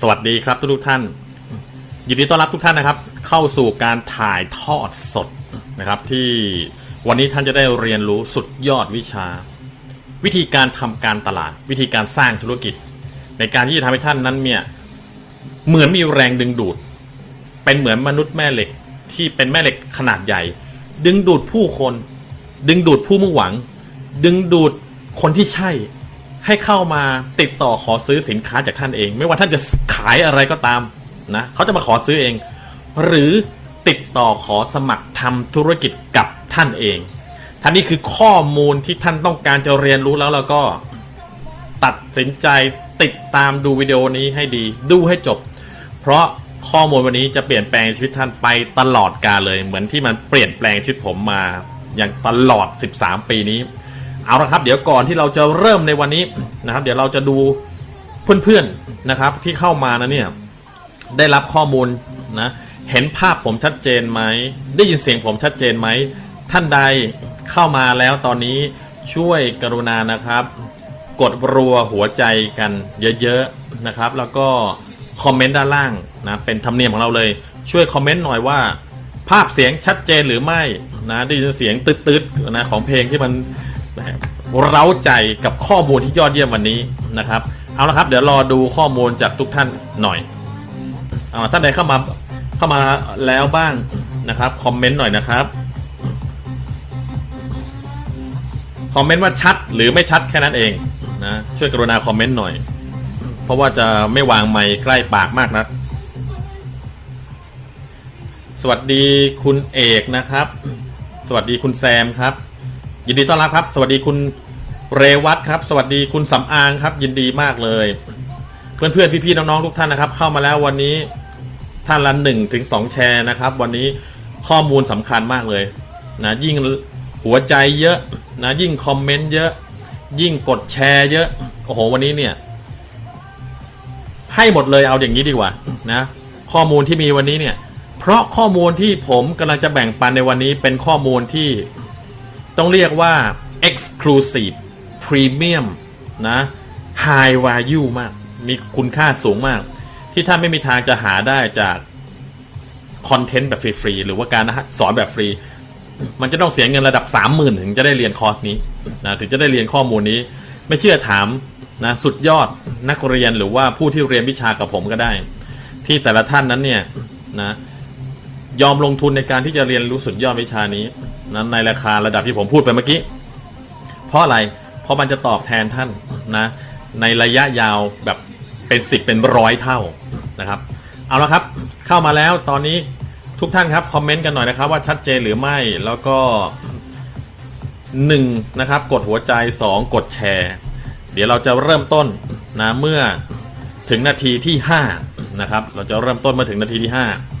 สวัสดีครับทุกท่าน ยินดีต้อนรับทุกท่านนะครับ เข้าสู่การถ่ายทอดสดนะครับ ที่วันนี้ท่านจะได้เรียนรู้สุดยอดวิชา วิธีการทำการตลาด วิธีการสร้างธุรกิจ ในการที่จะทำให้ท่านนั้นเนี่ยเหมือนมีแรงดึงดูด เป็นเหมือนมนุษย์แม่เหล็กที่เป็นแม่เหล็กขนาดใหญ่ ดึงดูดผู้คน ดึงดูดผู้มุ่งหวัง ดึงดูดคนที่ใช่ ให้เข้ามาติดต่อขอซื้อสินค้าจากท่านเอง ไม่ว่าท่านจะขายอะไรก็ตามนะเขาจะมาขอซื้อเอง หรือติดต่อขอสมัครทำธุรกิจกับท่านเองท่านนี้คือข้อมูลที่ท่านต้องการจะเรียนรู้แล้วแล้วก็ตัดสินใจติดตามดูวิดีโอนี้ให้ดี ดูให้จบ เพราะข้อมูลวันนี้จะเปลี่ยนแปลงชีวิตท่านไปตลอดกาลเลย เหมือนที่มันเปลี่ยนแปลงชีวิตผมมาอย่างตลอด 13 ปีนี้ เอาละครับ เดี๋ยวก่อนที่เราจะเริ่มในวันนี้นะครับ เดี๋ยวเราจะดูเพื่อนๆนะครับ ที่เข้ามานะเนี่ยได้รับข้อมูลนะเห็นภาพผมชัดเจนไหมได้ยินเสียงผมชัดเจนไหมท่านใดเข้ามาแล้วตอนนี้ช่วยกรุณานะครับ กดรัวหัวใจกันเยอะๆนะครับ แล้วก็คอมเมนต์ด้านล่างนะเป็นธรรมเนียมของเราเลย ช่วยคอมเมนต์หน่อยว่า ภาพเสียงชัดเจนหรือไม่นะได้ยินเสียงตืดๆนะของเพลงที่มัน เร้าใจกับข้อมูลที่ยอดเยี่ยมวันนี้นะครับ เอาละครับเดี๋ยวรอดูข้อมูลจากทุกท่านหน่อยอาท่านใดเข้ามาเข้ามาแล้วบ้างนะครับคอมเมนต์หน่อยนะครับคอมเมนต์ว่าชัดหรือไม่ชัดแค่นั้นเองนะช่วยกรุณาคอมเมนต์หน่อย เพราะว่าจะไม่วางไมค์ใกล้ปากมากนะสวัสดีคุณเอกนะครับ สวัสดีคุณแซมครับ ยินดีต้อนรับครับ สวัสดีคุณเรวัตครับ สวัสดีคุณสำอางครับ ยินดีมากเลย เพื่อนๆพี่ๆน้องๆทุกท่านนะครับ เข้ามาแล้ววันนี้ท่านละหนึ่งถึงสองแชร์นะครับ วันนี้ข้อมูลสำคัญมากเลยนะยิ่งหัวใจเยอะนะยิ่งคอมเมนต์เยอะ ยิ่งกดแชร์เยอะโอ้โหวันนี้เนี่ย ให้หมดเลยเอาอย่างนี้ดีกว่านะข้อมูลที่มีวันนี้เนี่ย เพราะข้อมูลที่ผมกำลังจะแบ่งปันในวันนี้เป็นข้อมูลที่ ต้องเรียกว่า exclusive premium นะ high value มาก มีคุณค่าสูงมาก ที่ท่านไม่มีทางจะหาได้จากคอนเทนต์แบบฟรีๆหรือว่าการสอนแบบฟรี มันจะต้องเสียเงินระดับ 30,000 ถึงจะได้เรียนคอร์สนี้นะถึงจะได้เรียนข้อมูลนี้ ไม่เชื่อถามนะสุดยอดนักเรียนหรือว่าผู้ที่เรียนวิชากับผมก็ได้ ที่แต่ละท่านนั้นเนี่ยนะ ยอมลงทุนในการที่จะเรียนรู้สุดยอดวิชานี้นั้นในราคาระดับที่ผมพูดไปเมื่อกี้ เพราะอะไร เพราะมันจะตอบแทนท่านนะ ในระยะยาวแบบเป็นสิบเป็นร้อยเท่านะครับ เอาละครับ เข้ามาแล้วตอนนี้ทุกท่านครับ คอมเมนต์กันหน่อยนะครับ ว่าชัดเจนหรือไม่แล้วก็1นะครับ กดหัวใจ2กดแชร์ เดี๋ยวเราจะเริ่มต้นนะเมื่อถึงนาทีที่5นะครับ เราจะเริ่มต้นมาถึงนาทีที่5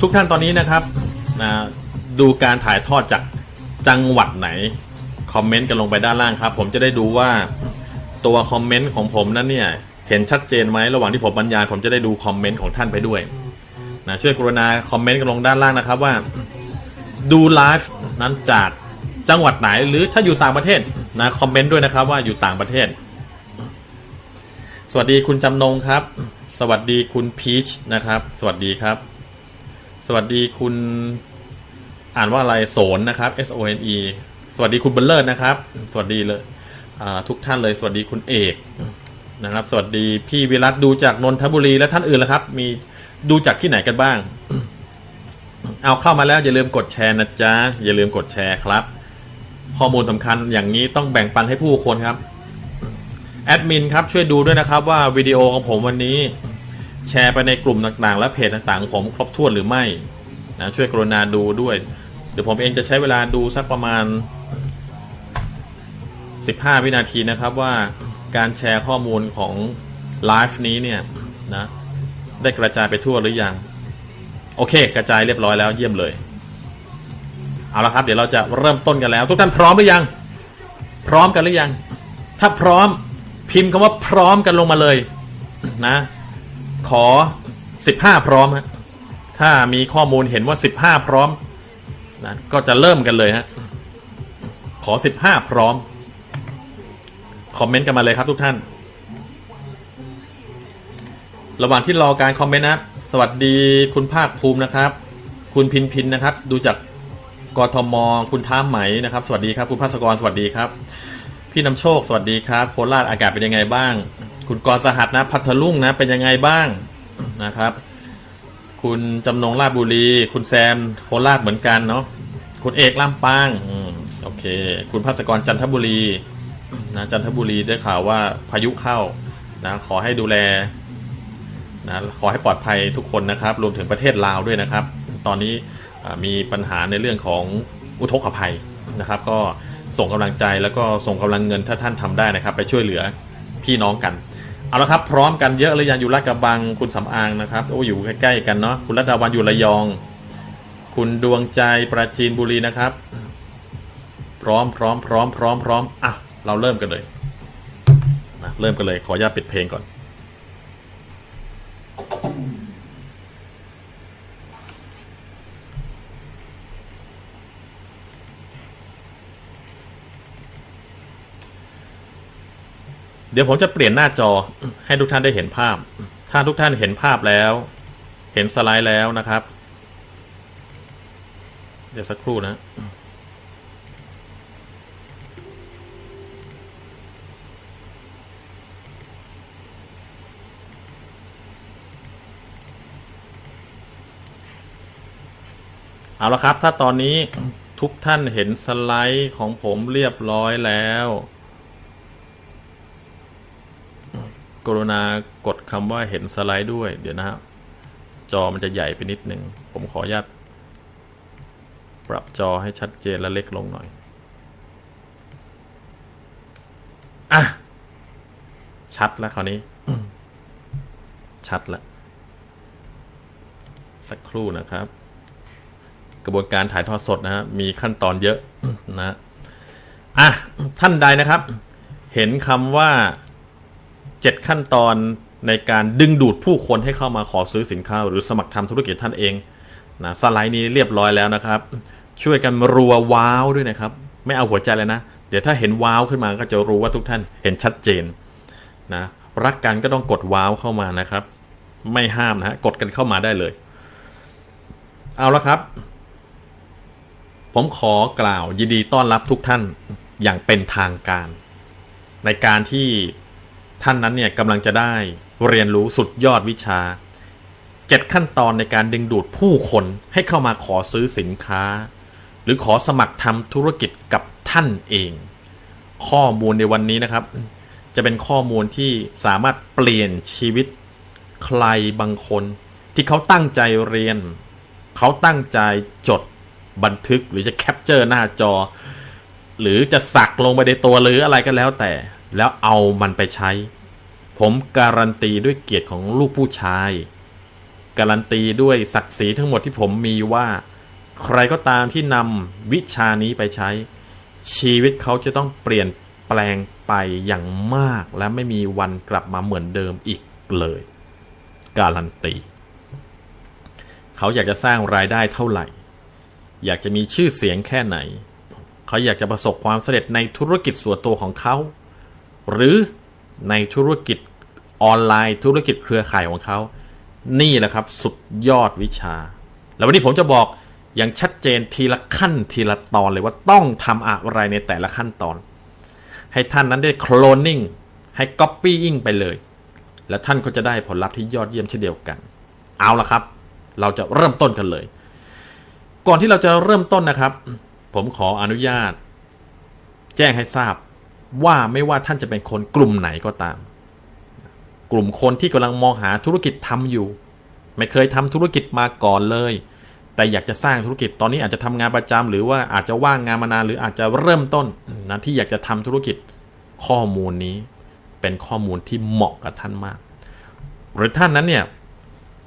ทุกท่านตอนนี้นะครับดูการถ่ายทอดจากจังหวัดไหน คอมเมนต์กันลงไปด้านล่างครับ ผมจะได้ดูว่าตัวคอมเมนต์ของผมนั้นเนี่ย เห็นชัดเจนไหมระหว่างที่ผมบรรยายผมจะได้ดูคอมเมนต์ของท่านไปด้วยนะช่วยกรุณาคอมเมนต์กันลงด้านล่างนะครับว่า ดูไลฟ์นั้นจากจังหวัดไหนหรือถ้าอยู่ต่างประเทศนะคอมเมนต์ด้วยนะครับว่าอยู่ต่างประเทศ สวัสดีคุณจำนงครับ สวัสดีคุณพีชนะครับ สวัสดีครับ สวัสดีคุณอ่านว่าอะไรโสนนะครับ S O N E สวัสดีคุณเบลเลอร์นะครับ สวัสดีเลยทุกท่านเลย สวัสดีคุณเอกนะครับ สวัสดีพี่วิรัตดูจากนนทบุรีและท่านอื่นแล้วครับ มีดูจากที่ไหนกันบ้าง เอาเข้ามาแล้วอย่าลืมกดแชร์นะจ๊ะ อย่าลืมกดแชร์ครับ ข้อมูลสำคัญอย่างนี้ต้องแบ่งปันให้ผู้คนครับ แอดมินครับช่วยดูด้วยนะครับว่าวิดีโอของผมวันนี้ แชร์ไปในกลุ่มต่างๆ และเพจต่างๆของผมครบถ้วนหรือไม่นะช่วยกรุณาดูด้วย เดี๋ยวผมเองจะใช้เวลาดูสักประมาณ 15 วินาทีนะครับว่าการแชร์ข้อมูลของไลฟ์นี้เนี่ยนะได้กระจายไปทั่วหรือยัง โอเค กระจายเรียบร้อยแล้วเยี่ยมเลย เอาละครับ เดี๋ยวเราจะเริ่มต้นกันแล้ว ทุกท่านพร้อมหรือยัง พร้อมกันหรือยัง ถ้าพร้อมพิมพ์คำว่าพร้อมกันลงมาเลยนะ ขอ15พร้อมฮะถ้ามีข้อมูลเห็นว่า15พร้อมนะก็จะเริ่มกันเลยฮะขอ15พร้อม คอมเมนต์กันมาเลยครับทุกท่าน ระหว่างที่รอการคอมเมนต์นะสวัสดีคุณภาคภูมินะครับ คุณพินพินนะครับ ดูจากกทมคุณท้ามไหมนะครับ สวัสดีครับ คุณภาสกรสวัสดีครับ พี่นำโชคสวัสดีครับโคราชอากาศเป็นยังไงบ้าง คุณกรสหัสนะพัทลุงนะเป็นยังไงบ้างนะครับ คุณจำนงราชบุรี คุณแซมโคราชเหมือนกันเนาะคุณเอกล่ำปางอโอเค คุณภาสกรจันทบุรีนะจันทบุรีได้ข่าวว่าพายุเข้านะขอให้ดูแลนะขอให้ปลอดภัยทุกคนนะครับ รวมถึงประเทศลาวด้วยนะครับ ตอนนี้มีปัญหาในเรื่องของอุทกภัยนะครับ ก็ส่งกำลังใจแล้วก็ส่งกำลังเงินถ้าท่านทำได้นะครับ ไปช่วยเหลือพี่น้องกัน เอาละครับ พร้อมกันเยอะเลยยังอยู่ลาดกระบังคุณสำอางนะครับโอ้อยู่ใกล้ๆกันเนาะคุณรัตดาวันอยู่ระยอง คุณดวงใจปราจีนบุรีนะครับ พร้อมพร้อมพร้อมพร้อมพร้อมอะเราเริ่มกันเลยนะเริ่มกันเลยขออนุญาตปิดเพลงก่อน เดี๋ยวผมจะเปลี่ยนหน้าจอให้ทุกท่านได้เห็นภาพ ถ้าทุกท่านเห็นภาพแล้ว เห็นสไลด์แล้วนะครับ เดี๋ยวสักครู่นะ เอาละครับ ถ้าตอนนี้ทุกท่านเห็นสไลด์ของผมเรียบร้อยแล้ว กรุณากดคำว่าเห็นสไลด์ด้วย เดี๋ยวนะครับจอมันจะใหญ่ไปนิดหนึ่ง ผมขออนุญาตปรับจอให้ชัดเจนและเล็กลงหน่อย อะ ชัดแล้วคราวนี้ ชัดแล้ว สักครู่นะครับ กระบวนการถ่ายทอดสดนะฮะมีขั้นตอนเยอะนะ อะ ท่านใดนะครับ เห็นคำว่า เจ็ดขั้นตอนในการดึงดูดผู้คนให้เข้ามาขอซื้อสินค้า หรือสมัครทำธุรกิจท่านเองนะสไลด์นี้เรียบร้อยแล้วนะครับ ช่วยกันรัวว้าวด้วยนะครับ ไม่เอาหัวใจเลยนะ เดี๋ยวถ้าเห็นว้าวขึ้นมาก็จะรู้ว่าทุกท่านเห็นชัดเจนนะรักกันก็ต้องกดว้าวเข้ามานะครับ ไม่ห้ามนะฮะกดกันเข้ามาได้เลย เอาละครับ ผมขอกล่าวยินดีต้อนรับทุกท่านอย่างเป็นทางการ ในการที่ ท่านนั้นเนี่ยกำลังจะได้เรียนรู้สุดยอดวิชาเจ็ดขั้นตอนในการดึงดูดผู้คนให้เข้ามาขอซื้อสินค้า หรือขอสมัครทำธุรกิจกับท่านเอง ข้อมูลในวันนี้นะครับ จะเป็นข้อมูลที่สามารถเปลี่ยนชีวิตใครบางคน ที่เขาตั้งใจเรียน เขาตั้งใจจดบันทึกหรือจะแคปเจอร์หน้าจอ หรือจะสักลงไปในตัวหรืออะไรก็แล้วแต่ แล้วเอามันไปใช้ ผมการันตีด้วยเกียรติของลูกผู้ชาย การันตีด้วยศักดิ์ศรีทั้งหมดที่ผมมีว่า ใครก็ตามที่นำวิชานี้ไปใช้ ชีวิตเขาจะต้องเปลี่ยนแปลงไปอย่างมากและไม่มีวันกลับมาเหมือนเดิมอีกเลย การันตี เขาอยากจะสร้างรายได้เท่าไหร่ อยากจะมีชื่อเสียงแค่ไหน เขาอยากจะประสบความสำเร็จในธุรกิจส่วนตัวของเขา หรือในธุรกิจออนไลน์ ธุรกิจเครือข่ายของเขา นี่แหละครับสุดยอดวิชา แล้ววันนี้ผมจะบอกอย่างชัดเจนทีละขั้นทีละตอนเลยว่าต้องทำอะไรในแต่ละขั้นตอน ให้ท่านนั้นได้โคลนนิ่งให้ก๊อปปี้อิงไปเลย และท่านก็จะได้ผลลัพธ์ที่ยอดเยี่ยมเช่นเดียวกัน เอาละครับ เราจะเริ่มต้นกันเลย ก่อนที่เราจะเริ่มต้นนะครับ ผมขออนุญาต แจ้งให้ทราบ ว่าไม่ว่าท่านจะเป็นคนกลุ่มไหนก็ตาม กลุ่มคนที่กำลังมองหาธุรกิจทำอยู่ ไม่เคยทำธุรกิจมาก่อนเลย แต่อยากจะสร้างธุรกิจตอนนี้อาจจะทำงานประจำหรือว่าอาจจะว่างงานมานานหรืออาจจะเริ่มต้นนะที่อยากจะทำธุรกิจข้อมูลนี้เป็นข้อมูลที่เหมาะกับท่านมาก หรือท่านนั้นเนี่ย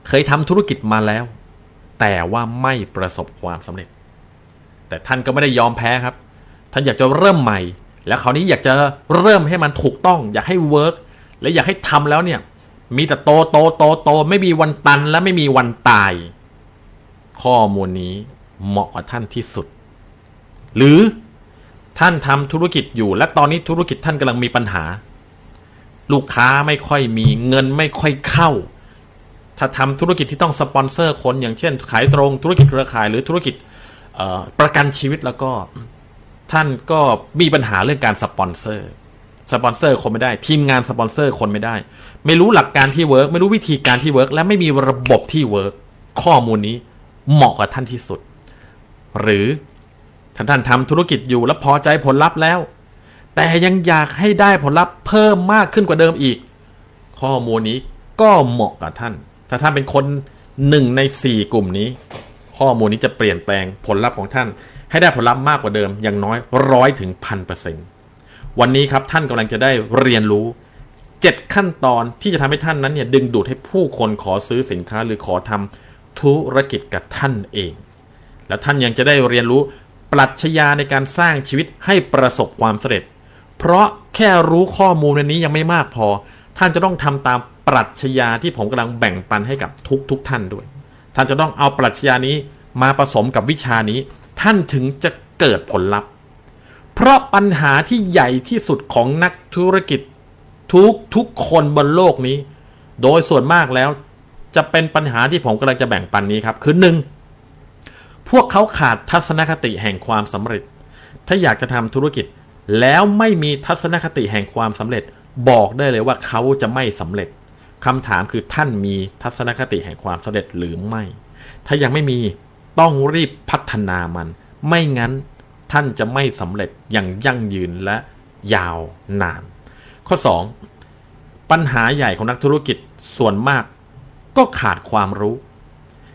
เคยทำธุรกิจมาแล้ว แต่ว่าไม่ประสบความสำเร็จ แต่ท่านก็ไม่ได้ยอมแพ้ครับ ท่านอยากจะเริ่มใหม่ แล้วคราวนี้อยากจะเริ่มให้มันถูกต้อง อยากให้ work และอยากให้ทำแล้วเนี่ย มีแต่โตโตโตโตไม่มีวันตันและไม่มีวันตาย ข้อมูลนี้เหมาะกับท่านที่สุด หรือท่านทำธุรกิจอยู่ และตอนนี้ธุรกิจท่านกำลังมีปัญหา ลูกค้าไม่ค่อยมีเงินไม่ค่อยเข้า ถ้าทำธุรกิจที่ต้องสปอนเซอร์คนอย่างเช่น ขายตรงธุรกิจเครือข่ายหรือธุรกิจประกันชีวิตแล้วก็ ท่านก็มีปัญหาเรื่องการสปอนเซอร์สปอนเซอร์คนไม่ได้ ทีมงานสปอนเซอร์คนไม่ได้ ไม่รู้หลักการที่ work ไม่รู้วิธีการที่ work และไม่มีระบบที่ workข้อมูลนี้เหมาะกับท่านที่สุด หรือท่านท่านทำธุรกิจอยู่แล้วพอใจผลลัพธ์แล้ว แต่ยังอยากให้ได้ผลลัพธ์เพิ่มมากขึ้นกว่าเดิมอีก ข้อมูลนี้ก็เหมาะกับท่าน ถ้าท่านเป็นคนหนึ่งในสี่กลุ่มนี้ ข้อมูลนี้จะเปลี่ยนแปลงผลลัพธ์ของท่าน ให้ได้ผลลัพธ์มากกว่าเดิมอย่างน้อยร้อยถึงพันเปอร์เซ็นต์วันนี้ครับท่านกำลังจะได้เรียนรู้เจ็ดขั้นตอนที่จะทำให้ท่านนั้นเนี่ยดึงดูดให้ผู้คนขอซื้อสินค้าหรือขอทำธุรกิจกับท่านเอง แล้วท่านยังจะได้เรียนรู้ปรัชญาในการสร้างชีวิตให้ประสบความสำเร็จ เพราะแค่รู้ข้อมูลในนี้ยังไม่มากพอ ท่านจะต้องทำตามปรัชญาที่ผมกำลังแบ่งปันให้กับทุกทุกท่านด้วย ท่านจะต้องเอาปรัชญานี้มาผสมกับวิชานี้ ท่านถึงจะเกิดผลลัพธ์ เพราะปัญหาที่ใหญ่ที่สุดของนักธุรกิจทุกทุกคนบนโลกนี้ โดยส่วนมากแล้วจะเป็นปัญหาที่ผมกำลังจะแบ่งปันนี้ครับ คือหนึ่งพวกเขาขาดทัศนคติแห่งความสำเร็จ ถ้าอยากจะทำธุรกิจ แล้วไม่มีทัศนคติแห่งความสำเร็จ บอกได้เลยว่าเขาจะไม่สำเร็จคำถามคือท่านมีทัศนคติแห่งความสำเร็จหรือไม่ ถ้ายังไม่มี ต้องรีบพัฒนามัน ไม่งั้นท่านจะไม่สำเร็จอย่างยั่งยืนและยาวนาน ข้อ 2. ปัญหาใหญ่ของนักธุรกิจส่วนมาก ก็ขาดความรู้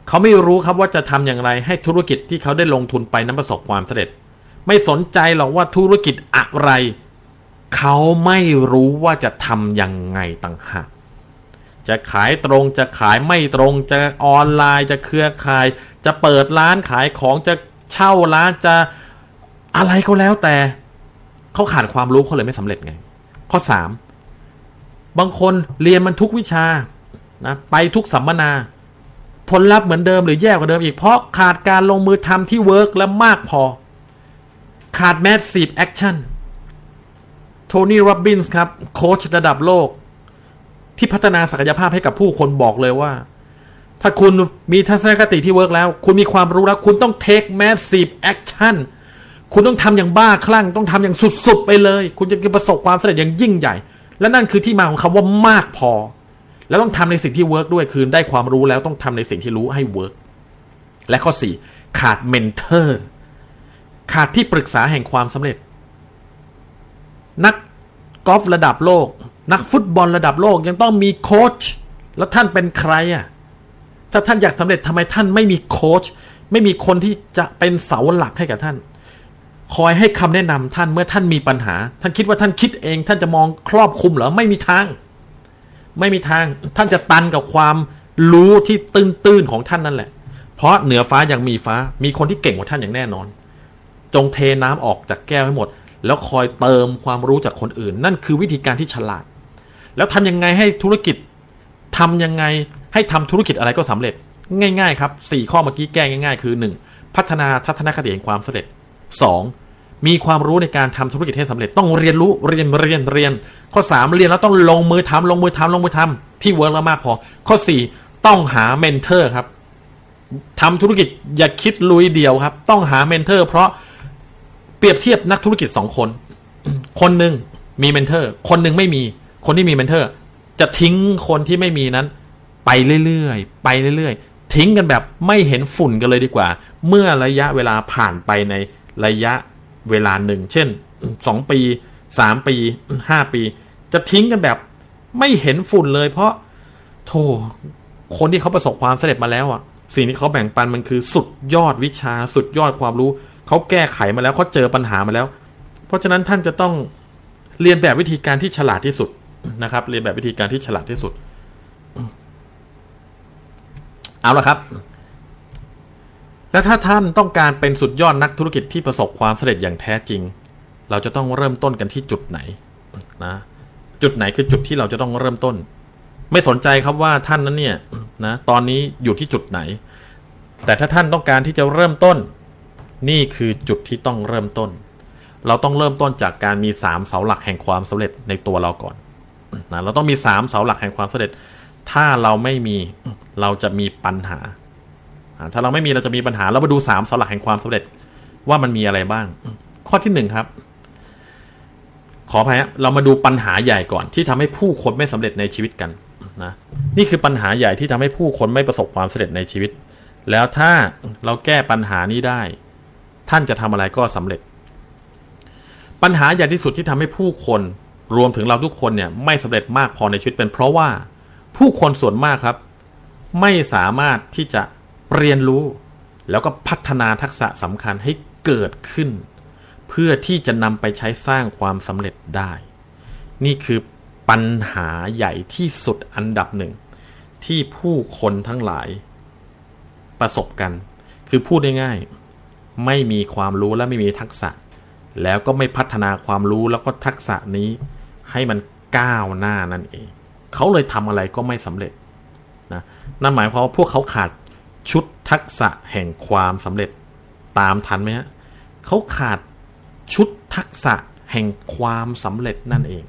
เขาไม่รู้ครับว่าจะทำอย่างไรให้ธุรกิจที่เขาได้ลงทุนไปนั้นประสบความสำเร็จ ไม่สนใจหรอกว่าธุรกิจอะไร เขาไม่รู้ว่าจะทำยังไงต่างหากจะขายตรงจะขายไม่ตรงจะออนไลน์จะเครือข่าย จะเปิดร้านขายของจะเช่าร้านจะอะไรก็แล้วแต่เขาขาดความรู้เขาเลยไม่สำเร็จไง ข้อสามบางคนเรียนมันทุกวิชานะไปทุกสัมมนา ผลลัพธ์เหมือนเดิมหรือแย่กว่าเดิมอีกเพราะขาดการลงมือทำที่ work และมากพอ ขาด massive action โทนี่โรบินส์ครับ โค้ชระดับโลก ที่พัฒนาศักยภาพให้กับผู้คนบอกเลยว่า ถ้าคุณมีทัศนคติที่ work แล้ว คุณมีความรู้แล้ว คุณต้อง take massive action คุณต้องทำอย่างบ้าคลั่ง ต้องทำอย่างสุดๆไปเลย คุณจะประสบความสำเร็จอย่างยิ่งใหญ่ และนั่นคือที่มาของคำว่ามากพอ แล้วต้องทำในสิ่งที่ work ด้วยคือได้ความรู้แล้วต้องทำในสิ่งที่รู้ให้ work และข้อสี่ขาด mentor ขาดที่ปรึกษาแห่งความสำเร็จ นักกอล์ฟระดับโลก นักฟุตบอลระดับโลกยังต้องมีโค้ชแล้วท่านเป็นใครอะ ถ้าท่านอยากสำเร็จทำไมท่านไม่มีโค้ชไม่มีคนที่จะเป็นเสาหลักให้กับท่าน คอยให้คำแนะนำท่านเมื่อท่านมีปัญหา ท่านคิดว่าท่านคิดเอง ท่านจะมองครอบคุมเหรอไม่มีทาง ไม่มีทาง ท่านจะตันกับความรู้ที่ตื้นๆของท่านนั่นแหละ เพราะเหนือฟ้ายังมีฟ้า มีคนที่เก่งกว่าท่านอย่างแน่นอน จงเทน้ำออกจากแก้วให้หมด แล้วคอยเติมความรู้จากคนอื่น นั่นคือวิธีการที่ฉลาด แล้วทำยังไงให้ธุรกิจ ทำยังไงให้ทำธุรกิจอะไรก็สำเร็จ ง่ายๆครับสี่ข้อเมื่อกี้แก้ง่าย ๆ คือ 1. พัฒนาทัศนคติแห่งความสำเร็จ 2. มีความรู้ในการทำธุรกิจให้สำเร็จ ต้องเรียนรู้เรียนเรียนเรียน ข้อสามเรียนแล้วต้องลงมือทำลงมือทำลงมือทำที่ work แล้วมากพอ ข้อสี่ต้องหา mentor ครับทำธุรกิจอย่าคิดลุยเดียวครับ ต้องหา mentor เพราะเปรียบเทียบนักธุรกิจสองคน คนหนึ่งมี mentor คนหนึ่งไม่มี คนที่มี mentor จะทิ้งคนที่ไม่มีนั้น ไปเรื่อยๆไปเรื่อยๆ ทิ้งกันแบบไม่เห็นฝุ่นกันเลยดีกว่า เมื่อระยะเวลาผ่านไปในระยะเวลาหนึ่ง เช่นสองปีสามปีห้าปี จะทิ้งกันแบบ ไม่เห็นฝุ่นเลย เพราะโธ่คนที่เขาประสบความสำเร็จมาแล้วอะ สิ่งที่เขาแบ่งปันมันคือสุดยอดวิชา สุดยอดความรู้ เขาแก้ไขมาแล้วเขาเจอปัญหามาแล้ว เพราะฉะนั้นท่านจะต้องเรียนแบบวิธีการที่ฉลาดที่สุด นะครับ เรียนแบบวิธีการที่ฉลาดที่สุด เอาละครับ และถ้าท่านต้องการเป็นสุดยอดนักธุรกิจที่ประสบความสำเร็จอย่างแท้จริง เราจะต้องเริ่มต้นกันที่จุดไหนนะ จุดไหนคือจุดที่เราจะต้องเริ่มต้น ไม่สนใจครับว่าท่านนั้นเนี่ยนะตอนนี้อยู่ที่จุดไหน แต่ถ้าท่านต้องการที่จะเริ่มต้น นี่คือจุดที่ต้องเริ่มต้นเราต้องเริ่มต้นจากการมีสามเสาหลักแห่งความสำเร็จในตัวเราก่อน นะเราต้องมีสามเสาหลักแห่งความสำเร็จ ถ้าเราไม่มีเราจะมีปัญหา ถ้าเราไม่มีเราจะมีปัญหา เรามาดูสามเสาหลักแห่งความสำเร็จว่ามันมีอะไรบ้าง ข้อที่หนึ่งครับ ขออภัยเรามาดูปัญหาใหญ่ก่อน ที่ทำให้ผู้คนไม่สำเร็จในชีวิตกันนะนี่คือปัญหาใหญ่ที่ทำให้ผู้คนไม่ประสบความสำเร็จในชีวิต แล้วถ้าเราแก้ปัญหานี้ได้ ท่านจะทำอะไรก็สำเร็จ ปัญหาใหญ่ที่สุดที่ทำให้ผู้คน รวมถึงเราทุกคนเนี่ยไม่สำเร็จมากพอในชีวิตเป็นเพราะว่าผู้คนส่วนมากครับ ไม่สามารถที่จะเรียนรู้ แล้วก็พัฒนาทักษะสำคัญให้เกิดขึ้น เพื่อที่จะนำไปใช้สร้างความสำเร็จได้ นี่คือปัญหาใหญ่ที่สุดอันดับหนึ่ง ที่ผู้คนทั้งหลายประสบกัน คือพูดง่ายๆไม่มีความรู้และไม่มีทักษะ แล้วก็ไม่พัฒนาความรู้แล้วก็ทักษะนี้ ให้มันก้าวหน้านั่นเอง เขาเลยทำอะไรก็ไม่สำเร็จนะนั่นหมายความว่าพวกเขาขาดชุดทักษะแห่งความสำเร็จตามทันไหมฮะเขาขาดชุดทักษะแห่งความสำเร็จนั่นเอง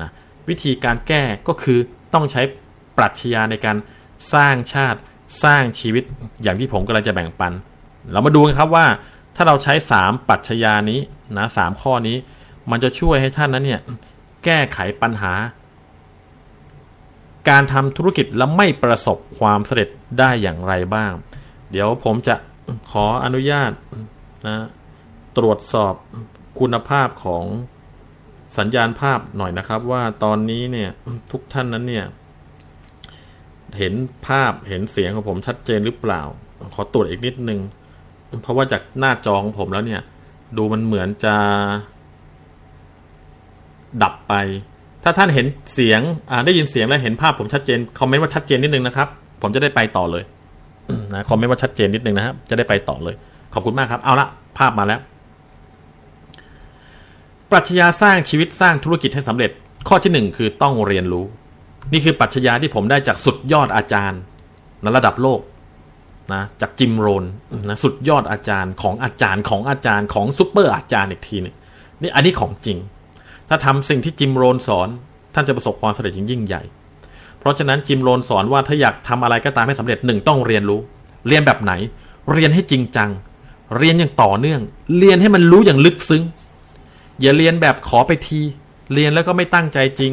นะวิธีการแก้ก็คือต้องใช้ปรัชญาในการสร้างชาติสร้างชีวิตอย่างที่ผมกำลังจะแบ่งปัน เรามาดูกันครับว่า ถ้าเราใช้สามปรัชญานี้นะสามข้อนี้ มันจะช่วยให้ท่านนั้นเนี่ย แก้ไขปัญหา การทำธุรกิจแล้วไม่ประสบความสำเร็จได้อย่างไรบ้าง เดี๋ยวผมจะขออนุญาตนะตรวจสอบคุณภาพของสัญญาณภาพหน่อยนะครับ ว่าตอนนี้เนี่ยทุกท่านนั้นเนี่ย เห็นภาพเห็นเสียงของผมชัดเจนหรือเปล่า ขอตรวจอีกนิดนึง เพราะว่าจากหน้าจอของผมแล้วเนี่ย ดูมันเหมือนจะ ดับไป ถ้าท่านเห็นเสียงได้ยินเสียงและเห็นภาพผมชัดเจนคอมเมนต์ว่าชัดเจนนิดนึงนะครับ ผมจะได้ไปต่อเลยนะคอมเมนต์ว่าชัดเจนนิดนึงนะครับจะได้ไปต่อเลย ขอบคุณมากครับ เอาละภาพมาแล้ว ปรัชญาสร้างชีวิตสร้างธุรกิจให้สำเร็จ ข้อที่หนึ่งคือต้องเรียนรู้ นี่คือปรัชญาที่ผมได้จากสุดยอดอาจารย์ในระดับโลกนะจาก Jim Rohn นะสุดยอดอาจารย์ของอาจารย์ของอาจารย์ของซุปเปอร์อาจารย์อีกทีนึงนี่อันนี้ของจริง ถ้าทำสิ่งที่ Jim Rohn สอน ท่านจะประสบความสำเร็จยิ่งใหญ่ เพราะฉะนั้น Jim Rohn สอนว่าถ้าอยากทำอะไรก็ตามให้สำเร็จหนึ่งต้องเรียนรู้ เรียนแบบไหน เรียนให้จริงจัง เรียนอย่างต่อเนื่อง เรียนให้มันรู้อย่างลึกซึ้ง อย่าเรียนแบบขอไปที เรียนแล้วก็ไม่ตั้งใจจริง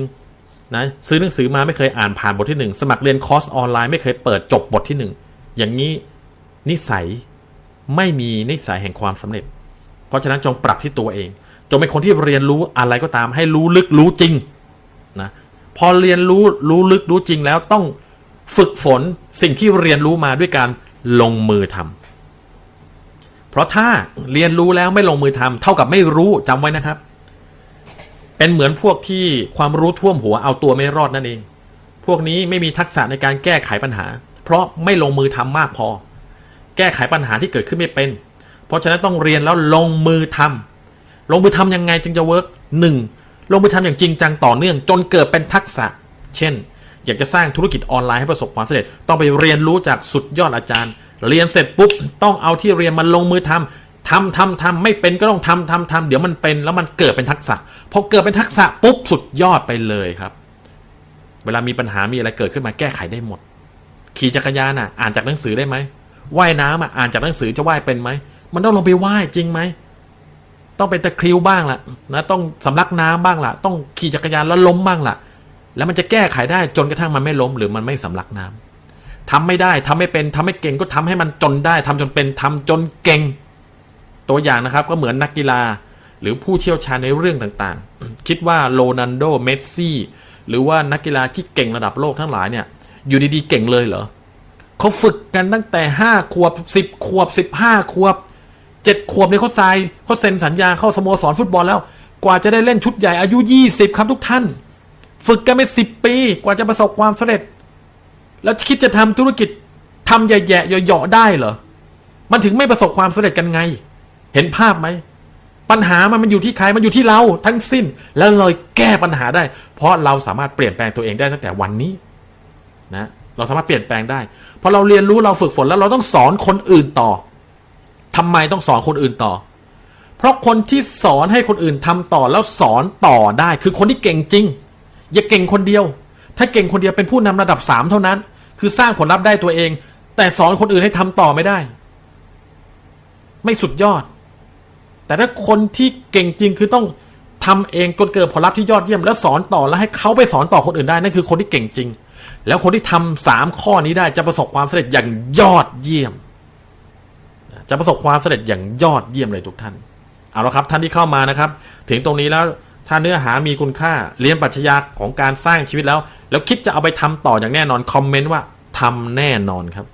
นะซื้อหนังสือมาไม่เคยอ่านผ่านบทที่หนึ่งสมัครเรียนคอร์สออนไลน์ไม่เคยเปิดจบบทที่หนึ่งอย่างนี้นิสัยไม่มีนิสัยแห่งความสำเร็จ เพราะฉะนั้นจงปรับที่ตัวเอง จงเป็นคนที่เรียนรู้อะไรก็ตาม ให้รู้ลึกรู้จริงนะพอเรียนรู้รู้ลึกรู้จริงแล้วต้องฝึกฝนสิ่งที่เรียนรู้มาด้วยการลงมือทำเพราะถ้าเรียนรู้แล้วไม่ลงมือทำเท่ากับไม่รู้จำไว้นะครับ เป็นเหมือนพวกที่ความรู้ท่วมหัวเอาตัวไม่รอดนั่นเอง พวกนี้ไม่มีทักษะในการแก้ไขปัญหา เพราะไม่ลงมือทำมากพอ แก้ไขปัญหาที่เกิดขึ้นไม่เป็น เพราะฉะนั้นต้องเรียนแล้วลงมือทำ ลงมือทำยังไงจึงจะเวิร์กหนึ่งลงมือทำอย่างจริงจังต่อเนื่องจนเกิดเป็นทักษะ เช่น อยากจะสร้างธุรกิจออนไลน์ให้ประสบความสำเร็จ ต้องไปเรียนรู้จากสุดยอดอาจารย์ เรียนเสร็จปุ๊บต้องเอาที่เรียนมาลงมือทำทำทำทำไม่เป็นก็ต้องทำทำทำเดี๋ยวมันเป็นแล้วมันเกิดเป็นทักษะพอเกิดเป็นทักษะปุ๊บสุดยอดไปเลยครับ เวลามีปัญหามีอะไรเกิดขึ้นมาแก้ไขได้หมด ขี่จักรยานอะ อ่านจากหนังสือได้ไหมว่ายน้ำอะอ่านจากหนังสือจะว่ายเป็นไหมมันต้องลงไปว่ายจริงไหม ต้องเป็นตะคริวบ้างล่ะนะต้องสำลักน้ำบ้างล่ะ ต้องขี่จักรยานแล้วล้มบ้างล่ะ แล้วมันจะแก้ไขได้จนกระทั่งมันไม่ล้ม หรือมันไม่สำลักน้ำทำไม่ได้ทำไม่เป็นทำไม่เก่งก็ทำให้มันจนได้ทำจนเป็นทำจนเก่ง ตัวอย่างนะครับก็เหมือนนักกีฬาหรือผู้เชี่ยวชาญในเรื่องต่างๆ คิดว่าโรนันโดเมสซี่หรือว่านักกีฬาที่เก่งระดับโลกทั้งหลายเนี่ย อยู่ดีๆเก่งเลยเหรอเขาฝึกกันตั้งแต่ห้าขวบสิบขวบสิบห้าขวบ เจ็ดขวบเนี่ยเขาทรายเขาเซ็นสัญญาเข้าสโมสรฟุตบอลแล้ว กว่าจะได้เล่นชุดใหญ่อายุยี่สิบครับทุกท่าน ฝึกกันไปสิบปี กว่าจะประสบความสำเร็จ แล้วคิดจะทำธุรกิจทำแย่ๆเหยาะๆได้เหรอ มันถึงไม่ประสบความสำเร็จกันไง เห็นภาพไหมปัญหามันมันอยู่ที่ใครมันอยู่ที่เราทั้งสิ้น แล้วเลยแก้ปัญหาได้ เพราะเราสามารถเปลี่ยนแปลงตัวเองได้ตั้งแต่วันนี้ นะ เราสามารถเปลี่ยนแปลงได้พอเราเรียนรู้เราฝึกฝนแล้วเราต้องสอนคนอื่นต่อ ทำไมต้องสอนคนอื่นต่อ เพราะคนที่สอนให้คนอื่นทำต่อแล้วสอนต่อได้ คือคนที่เก่งจริง อย่าเก่งคนเดียว ถ้าเก่งคนเดียวเป็นผู้นำระดับสามเท่านั้น คือสร้างผลลัพธ์ได้ตัวเอง แต่สอนคนอื่นให้ทำต่อไม่ได้ ไม่สุดยอด แต่ถ้าคนที่เก่งจริงคือต้องทำเองจนเกิดผลลัพธ์ที่ยอดเยี่ยม แล้วสอนต่อแล้วให้เขาไปสอนต่อคนอื่นได้นั่นคือคนที่เก่งจริง แล้วคนที่ทำสามข้อนี้ได้จะประสบความสำเร็จอย่างยอดเยี่ยม จะประสบความสำเร็จอย่างยอดเยี่ยมเลยทุกท่าน เอาละครับท่านที่เข้ามานะครับ ถึงตรงนี้แล้วถ้าเนื้อหามีคุณค่าเรียนปรัชญาของการสร้างชีวิตแล้ว แล้วคิดจะเอาไปทำต่ออย่างแน่นอนคอมเมนต์ว่าทำแน่นอนครับ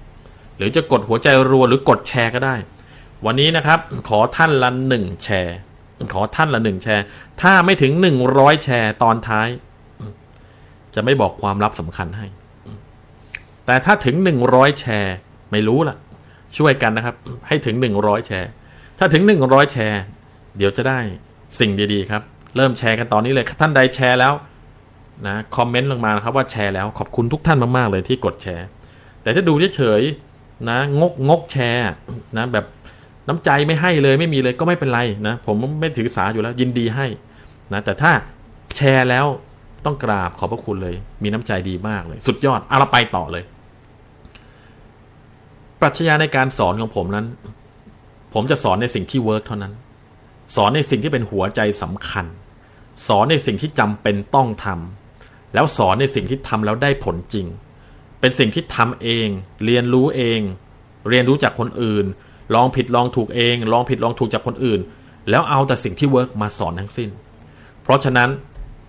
หรือจะกดหัวใจรัวหรือกดแชร์ก็ได้ วันนี้นะครับ ขอท่านละหนึ่งแชร์ ขอท่านละหนึ่งแชร์ ถ้าไม่ถึงหนึ่งร้อยแชร์ตอนท้าย จะไม่บอกความลับสำคัญให้ แต่ถ้าถึงหนึ่งร้อยแชร์ ไม่รู้ล่ะ ช่วยกันนะครับ ให้ถึงหนึ่งร้อยแชร์ ถ้าถึงหนึ่งร้อยแชร์ เดี๋ยวจะได้สิ่งดีๆครับ เริ่มแชร์กันตอนนี้เลยท่านใดแชร์แล้วนะคอมเมนต์ลงมานะครับว่าแชร์แล้วขอบคุณทุกท่านมากๆเลยที่กดแชร์ แต่ถ้าดูเฉยๆนะงกงกแชร์นะแบบน้ำใจไม่ให้เลยไม่มีเลยก็ไม่เป็นไรนะผมไม่ถือสาอยู่แล้วยินดีให้นะแต่ถ้าแชร์แล้วต้องกราบขอบพระคุณเลย มีน้ำใจดีมากเลย สุดยอดเอาเราไปต่อเลย ปรัชญาในการสอนของผมนั้น ผมจะสอนในสิ่งที่ work เท่านั้น สอนในสิ่งที่เป็นหัวใจสำคัญ สอนในสิ่งที่จำเป็นต้องทำแล้วสอนในสิ่งที่ทำแล้วได้ผลจริง เป็นสิ่งที่ทำเอง เรียนรู้เอง เรียนรู้จากคนอื่น ลองผิดลองถูกเอง ลองผิดลองถูกจากคนอื่น แล้วเอาแต่สิ่งที่ work มาสอนทั้งสิ้น เพราะฉะนั้น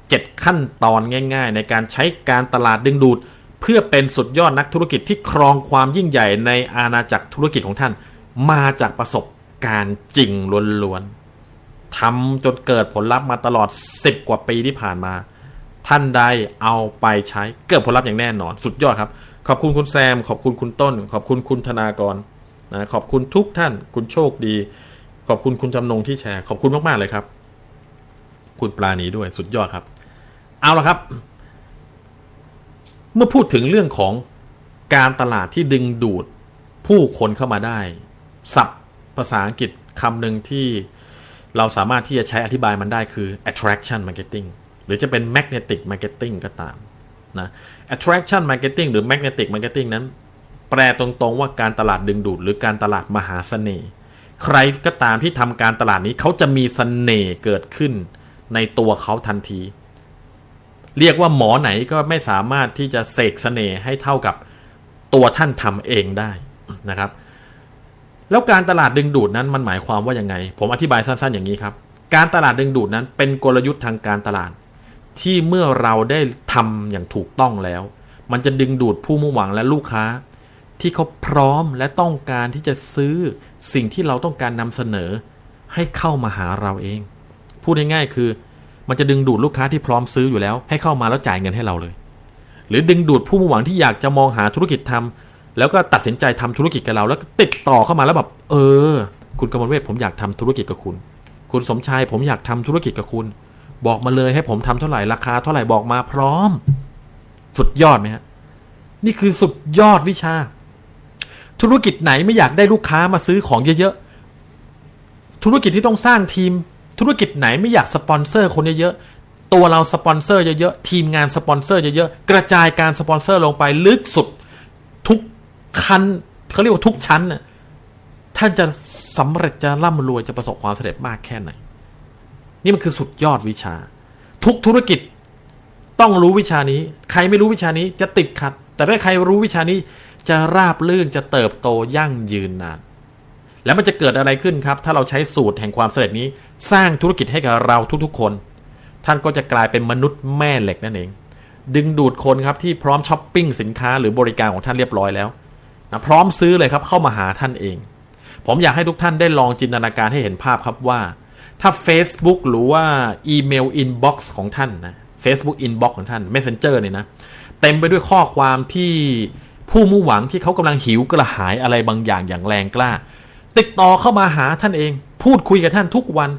เจ็ดขั้นตอนง่าย ๆ ในการใช้การตลาดดึงดูด เพื่อเป็นสุดยอดนักธุรกิจที่ครองความยิ่งใหญ่ในอาณาจักรธุรกิจของท่าน มาจากประสบการณ์จริงล้วนๆทำจนเกิดผลลัพธ์มาตลอด 10 กว่าปีที่ผ่านมา ท่านใดเอาไปใช้เกิดผลลัพธ์อย่างแน่นอน สุดยอดครับ ขอบคุณคุณแซม ขอบคุณคุณต้น ขอบคุณคุณธนากรนะขอบคุณทุกท่าน คุณโชคดี ขอบคุณคุณจำนงที่แชร์ ขอบคุณมากๆเลยครับ คุณปลาณีด้วยสุดยอดครับ เอาละครับ เมื่อพูดถึงเรื่องของการตลาดที่ดึงดูดผู้คนเข้ามาได้ศัพท์ภาษาอังกฤษคำหนึ่งที่เราสามารถที่จะใช้อธิบายมันได้คือ attraction marketing หรือจะเป็น magnetic marketing ก็ตามนะ attraction marketing หรือ magnetic marketing นั้น แปลตรงๆว่าการตลาดดึงดูด หรือการตลาดมหาเสน่ห์ใครก็ตามที่ทำการตลาดนี้เขาจะมีเสน่ห์เกิดขึ้นในตัวเขาทันที เรียกว่าหมอไหนก็ไม่สามารถที่จะเสกเสน่ห์ให้เท่ากับตัวท่านทำเองได้นะครับ แล้วการตลาดดึงดูดนั้นมันหมายความว่ายังไง ผมอธิบายสั้นๆอย่างนี้ครับ การตลาดดึงดูดนั้นเป็นกลยุทธ์ทางการตลาด ที่เมื่อเราได้ทำอย่างถูกต้องแล้ว มันจะดึงดูดผู้มุ่งหวังและลูกค้า ที่เขาพร้อมและต้องการที่จะซื้อสิ่งที่เราต้องการนำเสนอ ให้เข้ามาหาเราเอง พูดง่ายๆคือ มันจะดึงดูดลูกค้าที่พร้อมซื้ออยู่แล้ว ให้เข้ามาแล้วจ่ายเงินให้เราเลย หรือดึงดูดผู้มุ่งหวังที่อยากจะมองหาธุรกิจทำแล้วก็ตัดสินใจทำธุรกิจกับเรา แล้วก็ติดต่อเข้ามาแล้วแบบเออ คุณกมลเวทผมอยากทำธุรกิจกับคุณ คุณสมชายผมอยากทำธุรกิจกับคุณ บอกมาเลยให้ผมทำเท่าไหร่ราคาเท่าไหร่บอกมาพร้อม สุดยอดไหมฮะนี่คือสุดยอดวิชา ธุรกิจไหนไม่อยากได้ลูกค้ามาซื้อของเยอะๆธุรกิจที่ต้องสร้างทีม ธุรกิจไหนไม่อยากสปอนเซอร์คนเยอะๆตัวเราสปอนเซอร์เยอะๆทีมงานสปอนเซอร์เยอะๆกระจายการสปอนเซอร์ลงไปลึกสุด ทุกคันเขาเรียกว่าทุกชั้นน่ะท่านจะสำเร็จจะร่ำรวยจะประสบความสำเร็จมากแค่ไหน นี่มันคือสุดยอดวิชา ทุกธุรกิจต้องรู้วิชานี้ ใครไม่รู้วิชานี้จะติดขัด แต่ถ้าใครรู้วิชานี้จะราบลื่นจะเติบโตยั่งยืนนาน แล้วมันจะเกิดอะไรขึ้นครับ ถ้าเราใช้สูตรแห่งความสำเร็จนี้ สร้างธุรกิจให้กับเราทุกๆคน ท่านก็จะกลายเป็นมนุษย์แม่เหล็กนั่นเอง ดึงดูดคนครับที่พร้อมช้อปปิ้งสินค้าหรือบริการของท่านเรียบร้อยแล้วนะพร้อมซื้อเลยครับเข้ามาหาท่านเอง ผมอยากให้ทุกท่านได้ลองจินตนาการให้เห็นภาพครับว่า ถ้า Facebook หรือว่าอีเมล inbox ของท่านนะ Facebook Inbox ของท่าน Messenger เนี่ยนะเต็มไปด้วยข้อความที่ผู้มุ่งหวังที่เขากำลังหิวกระหายอะไรบางอย่างอย่างแรงกล้า ติดต่อเข้ามาหาท่านเอง พูดคุยกับท่านทุกวัน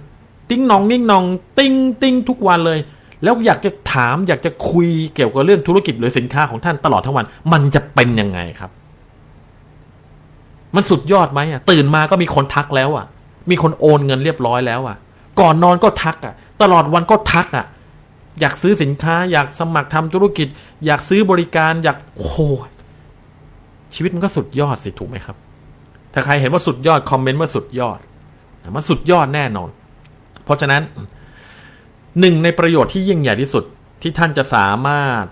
ติ้งนองนิ่งนอง ติ้งติ้งทุกวันเลย แล้วอยากจะถามอยากจะคุยเกี่ยวกับเรื่องธุรกิจหรือสินค้าของท่านตลอดทั้งวัน มันจะเป็นยังไงครับ มันสุดยอดไหมอะ ตื่นมาก็มีคนทักแล้วอะ มีคนโอนเงินเรียบร้อยแล้วอะ ก่อนนอนก็ทักอะ ตลอดวันก็ทักอะ อยากซื้อสินค้า อยากสมัครทำธุรกิจ อยากซื้อบริการ อยากโอ้ชีวิตมันก็สุดยอดสิถูกไหมครับ ถ้าใครเห็นว่าสุดยอดคอมเมนต์ว่าสุดยอดมันสุดยอดแน่นอน เพราะฉะนั้นหนึ่งในประโยชน์ที่ยิ่งใหญ่ที่สุดที่ท่านจะสามารถ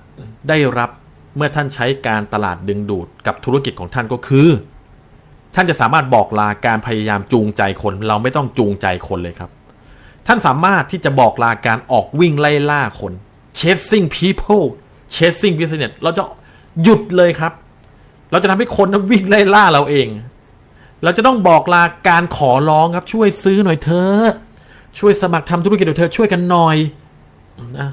ได้รับเมื่อท่านใช้การตลาดดึงดูดกับธุรกิจของท่านก็คือ ท่านจะสามารถบอกลาการพยายามจูงใจคน เราไม่ต้องจูงใจคนเลยครับ ท่านสามารถที่จะบอกลาการออกวิ่งไล่ล่าคน chasing people chasing business เราจะหยุดเลยครับ เราจะทำให้คนวิ่งไล่ล่าเราเอง เราจะต้องบอกลาการขอร้องครับ ช่วยซื้อหน่อยเถอช่วยสมัครทำธุรกิจหน่อยเถอช่วยกันหน่อยนะ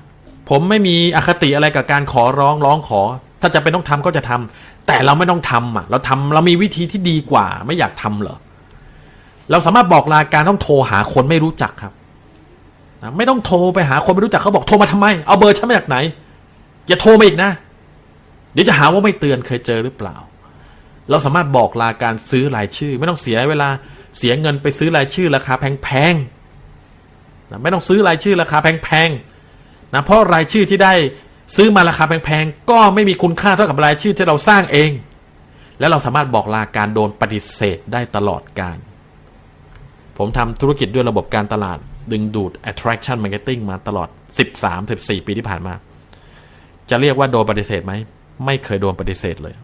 ผมไม่มีอคติอะไรกับการขอร้องร้องขอ ถ้าจะเป็นต้องทำก็จะทำแต่เราไม่ต้องทำอะ เราทำเรามีวิธีที่ดีกว่า ไม่อยากทำเหรอเราสามารถบอกลาการต้องโทรหาคนไม่รู้จักครับนะไม่ต้องโทรไปหาคนไม่รู้จักเขาบอกโทรมาทำไม เอาเบอร์ฉันมาจากไหน อย่าโทรมาอีกนะ เดี๋ยวจะหาว่าไม่เตือนเคยเจอหรือเปล่า เราสามารถบอกลาการซื้อรายชื่อ ไม่ต้องเสียเวลาเสียเงินไปซื้อรายชื่อราคาแพงๆนะไม่ต้องซื้อรายชื่อราคาแพงๆนะเพราะรายชื่อที่ได้ซื้อมาราคาแพงๆก็ไม่มีคุณค่าเท่ากับรายชื่อที่เราสร้างเอง แล้วเราสามารถบอกลาการโดนปฏิเสธได้ตลอดการ ผมทำธุรกิจด้วยระบบการตลาดดึงดูด attraction marketing มาตลอด 13-14 ปีที่ผ่านมา จะเรียกว่าโดนปฏิเสธไหม ไม่เคยโดนปฏิเสธเลย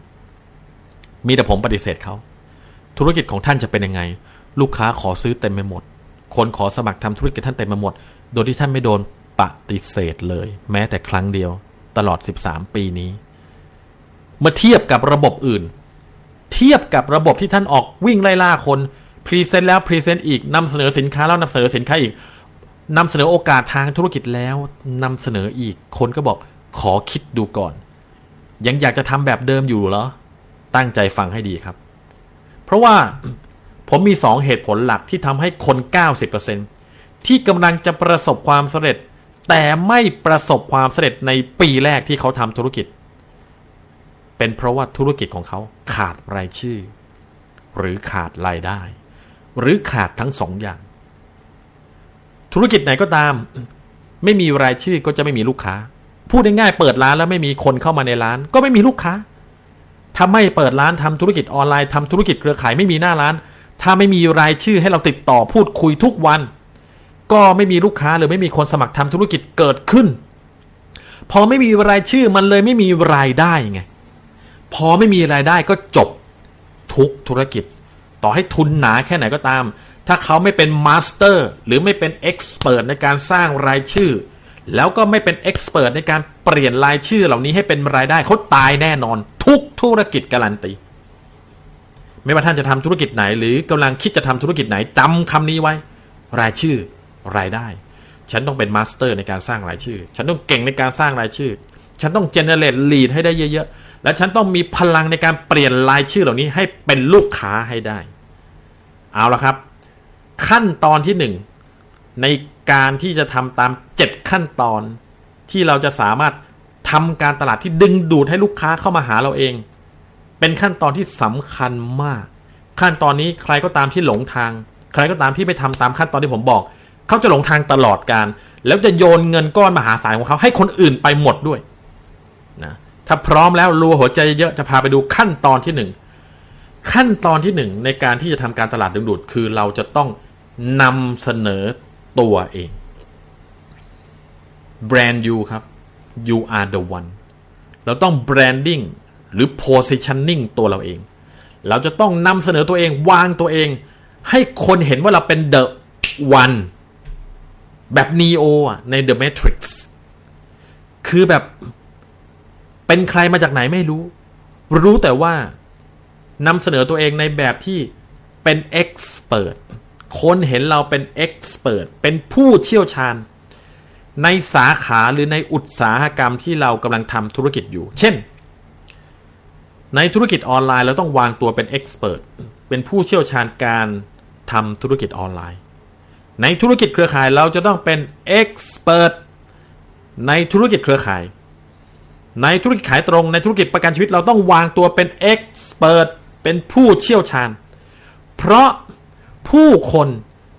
มีแต่ผมปฏิเสธเขาธุรกิจของท่านจะเป็นยังไง ลูกค้าขอซื้อเต็มไปหมด คนขอสมัครทำธุรกิจท่านเต็มไปหมด โดยที่ท่านไม่โดนปฏิเสธเลย แม้แต่ครั้งเดียว ตลอด 13 ปีนี้เมื่อเทียบกับระบบอื่น เทียบกับระบบที่ท่านออกวิ่งไล่ล่าคน present แล้ว present อีกนำเสนอสินค้าแล้วนำเสนอสินค้าอีกนำเสนอโอกาสทางธุรกิจแล้วนำเสนออีก คนก็บอกขอคิดดูก่อน ยังอยากจะทำแบบเดิมอยู่เหรอ ตั้งใจฟังให้ดีครับ เพราะว่าผมมีสองเหตุผลหลักที่ทำให้คน 90%ที่กำลังจะประสบความสำเร็จ แต่ไม่ประสบความสำเร็จในปีแรกที่เขาทำธุรกิจ เป็นเพราะว่าธุรกิจของเขาขาดรายชื่อ หรือขาดรายได้ หรือขาดทั้งสองอย่าง ธุรกิจไหนก็ตาม ไม่มีรายชื่อก็จะไม่มีลูกค้า พูดง่ายๆเปิดร้านแล้วไม่มีคนเข้ามาในร้าน ก็ไม่มีลูกค้า ถ้าไม่เปิดร้านทำธุรกิจออนไลน์ทำธุรกิจเครือข่ายไม่มีหน้าร้าน ถ้าไม่มีรายชื่อให้เราติดต่อพูดคุยทุกวัน ก็ไม่มีลูกค้าหรือไม่มีคนสมัครทำธุรกิจเกิดขึ้น พอไม่มีรายชื่อมันเลยไม่มีรายได้ไงพอไม่มีรายได้ก็จบทุกธุรกิจ ต่อให้ทุนหนาแค่ไหนก็ตาม ถ้าเขาไม่เป็น master หรือไม่เป็น expert ในการสร้างรายชื่อ แล้วก็ไม่เป็น expert ในการเปลี่ยนรายชื่อเหล่านี้ให้เป็นรายได้เขาตายแน่นอน ทุกธุรกิจการันตี ไม่ว่าท่านจะทำธุรกิจไหน หรือกำลังคิดจะทำธุรกิจไหนจำคำนี้ไว้ รายชื่อ รายได้ ฉันต้องเป็น master ในการสร้างรายชื่อ ฉันต้องเก่งในการสร้างรายชื่อ ฉันต้องเจเนเรตลีดให้ได้เยอะๆและฉันต้องมีพลังในการเปลี่ยนรายชื่อเหล่านี้ให้เป็นลูกค้าให้ได้ เอาละครับ ขั้นตอนที่หนึ่ง ในการที่จะทำตามเจ็ดขั้นตอน ที่เราจะสามารถทำการตลาดที่ดึงดูดให้ลูกค้าเข้ามาหาเราเอง เป็นขั้นตอนที่สำคัญมาก ขั้นตอนนี้ใครก็ตามที่หลงทาง ใครก็ตามที่ไม่ทำตามขั้นตอนที่ผมบอก เขาจะหลงทางตลอดการ แล้วจะโยนเงินก้อนมหาศาลของเขาให้คนอื่นไปหมดด้วยนะถ้าพร้อมแล้วรัวหัวใจเยอะจะพาไปดูขั้นตอนที่หนึ่งขั้นตอนที่หนึ่งในการที่จะทำการตลาดดึงดูด คือเราจะต้องนำเสนอ ตัวเองแบรนด์ยูครับ you are the one เราต้อง branding หรือ positioning ตัวเราเอง เราจะต้องนำเสนอตัวเองวางตัวเอง ให้คนเห็นว่าเราเป็น the one แบบนีโออะใน The Matrix คือแบบเป็นใครมาจากไหนไม่รู้ รู้แต่ว่านำเสนอตัวเองในแบบที่เป็นเอ็กซ์เคนเห็นเราเป็นเอ็กซ์เพรสเป็นผู้เชี่ยวชาญ ในสาขาหรือในอุตสาหกรรมที่เรากำลังทำธุรกิจอยู่ เช่น ในธุรกิจออนไลน์เราต้องวางตัวเป็นเอ็กซ์เพรสเป็นผู้เชี่ยวชาญการทำธุรกิจออนไลน์ ในธุรกิจเครือข่ายเราจะต้องเป็นเอ็กซ์เพรสในธุรกิจเครือข่าย ในธุรกิจขายตรงในธุรกิจประกันชีวิตเราต้องวางตัวเป็นเอ็กซ์เพรสเป็นผู้เชี่ยวชาญ เพราะ ผู้คน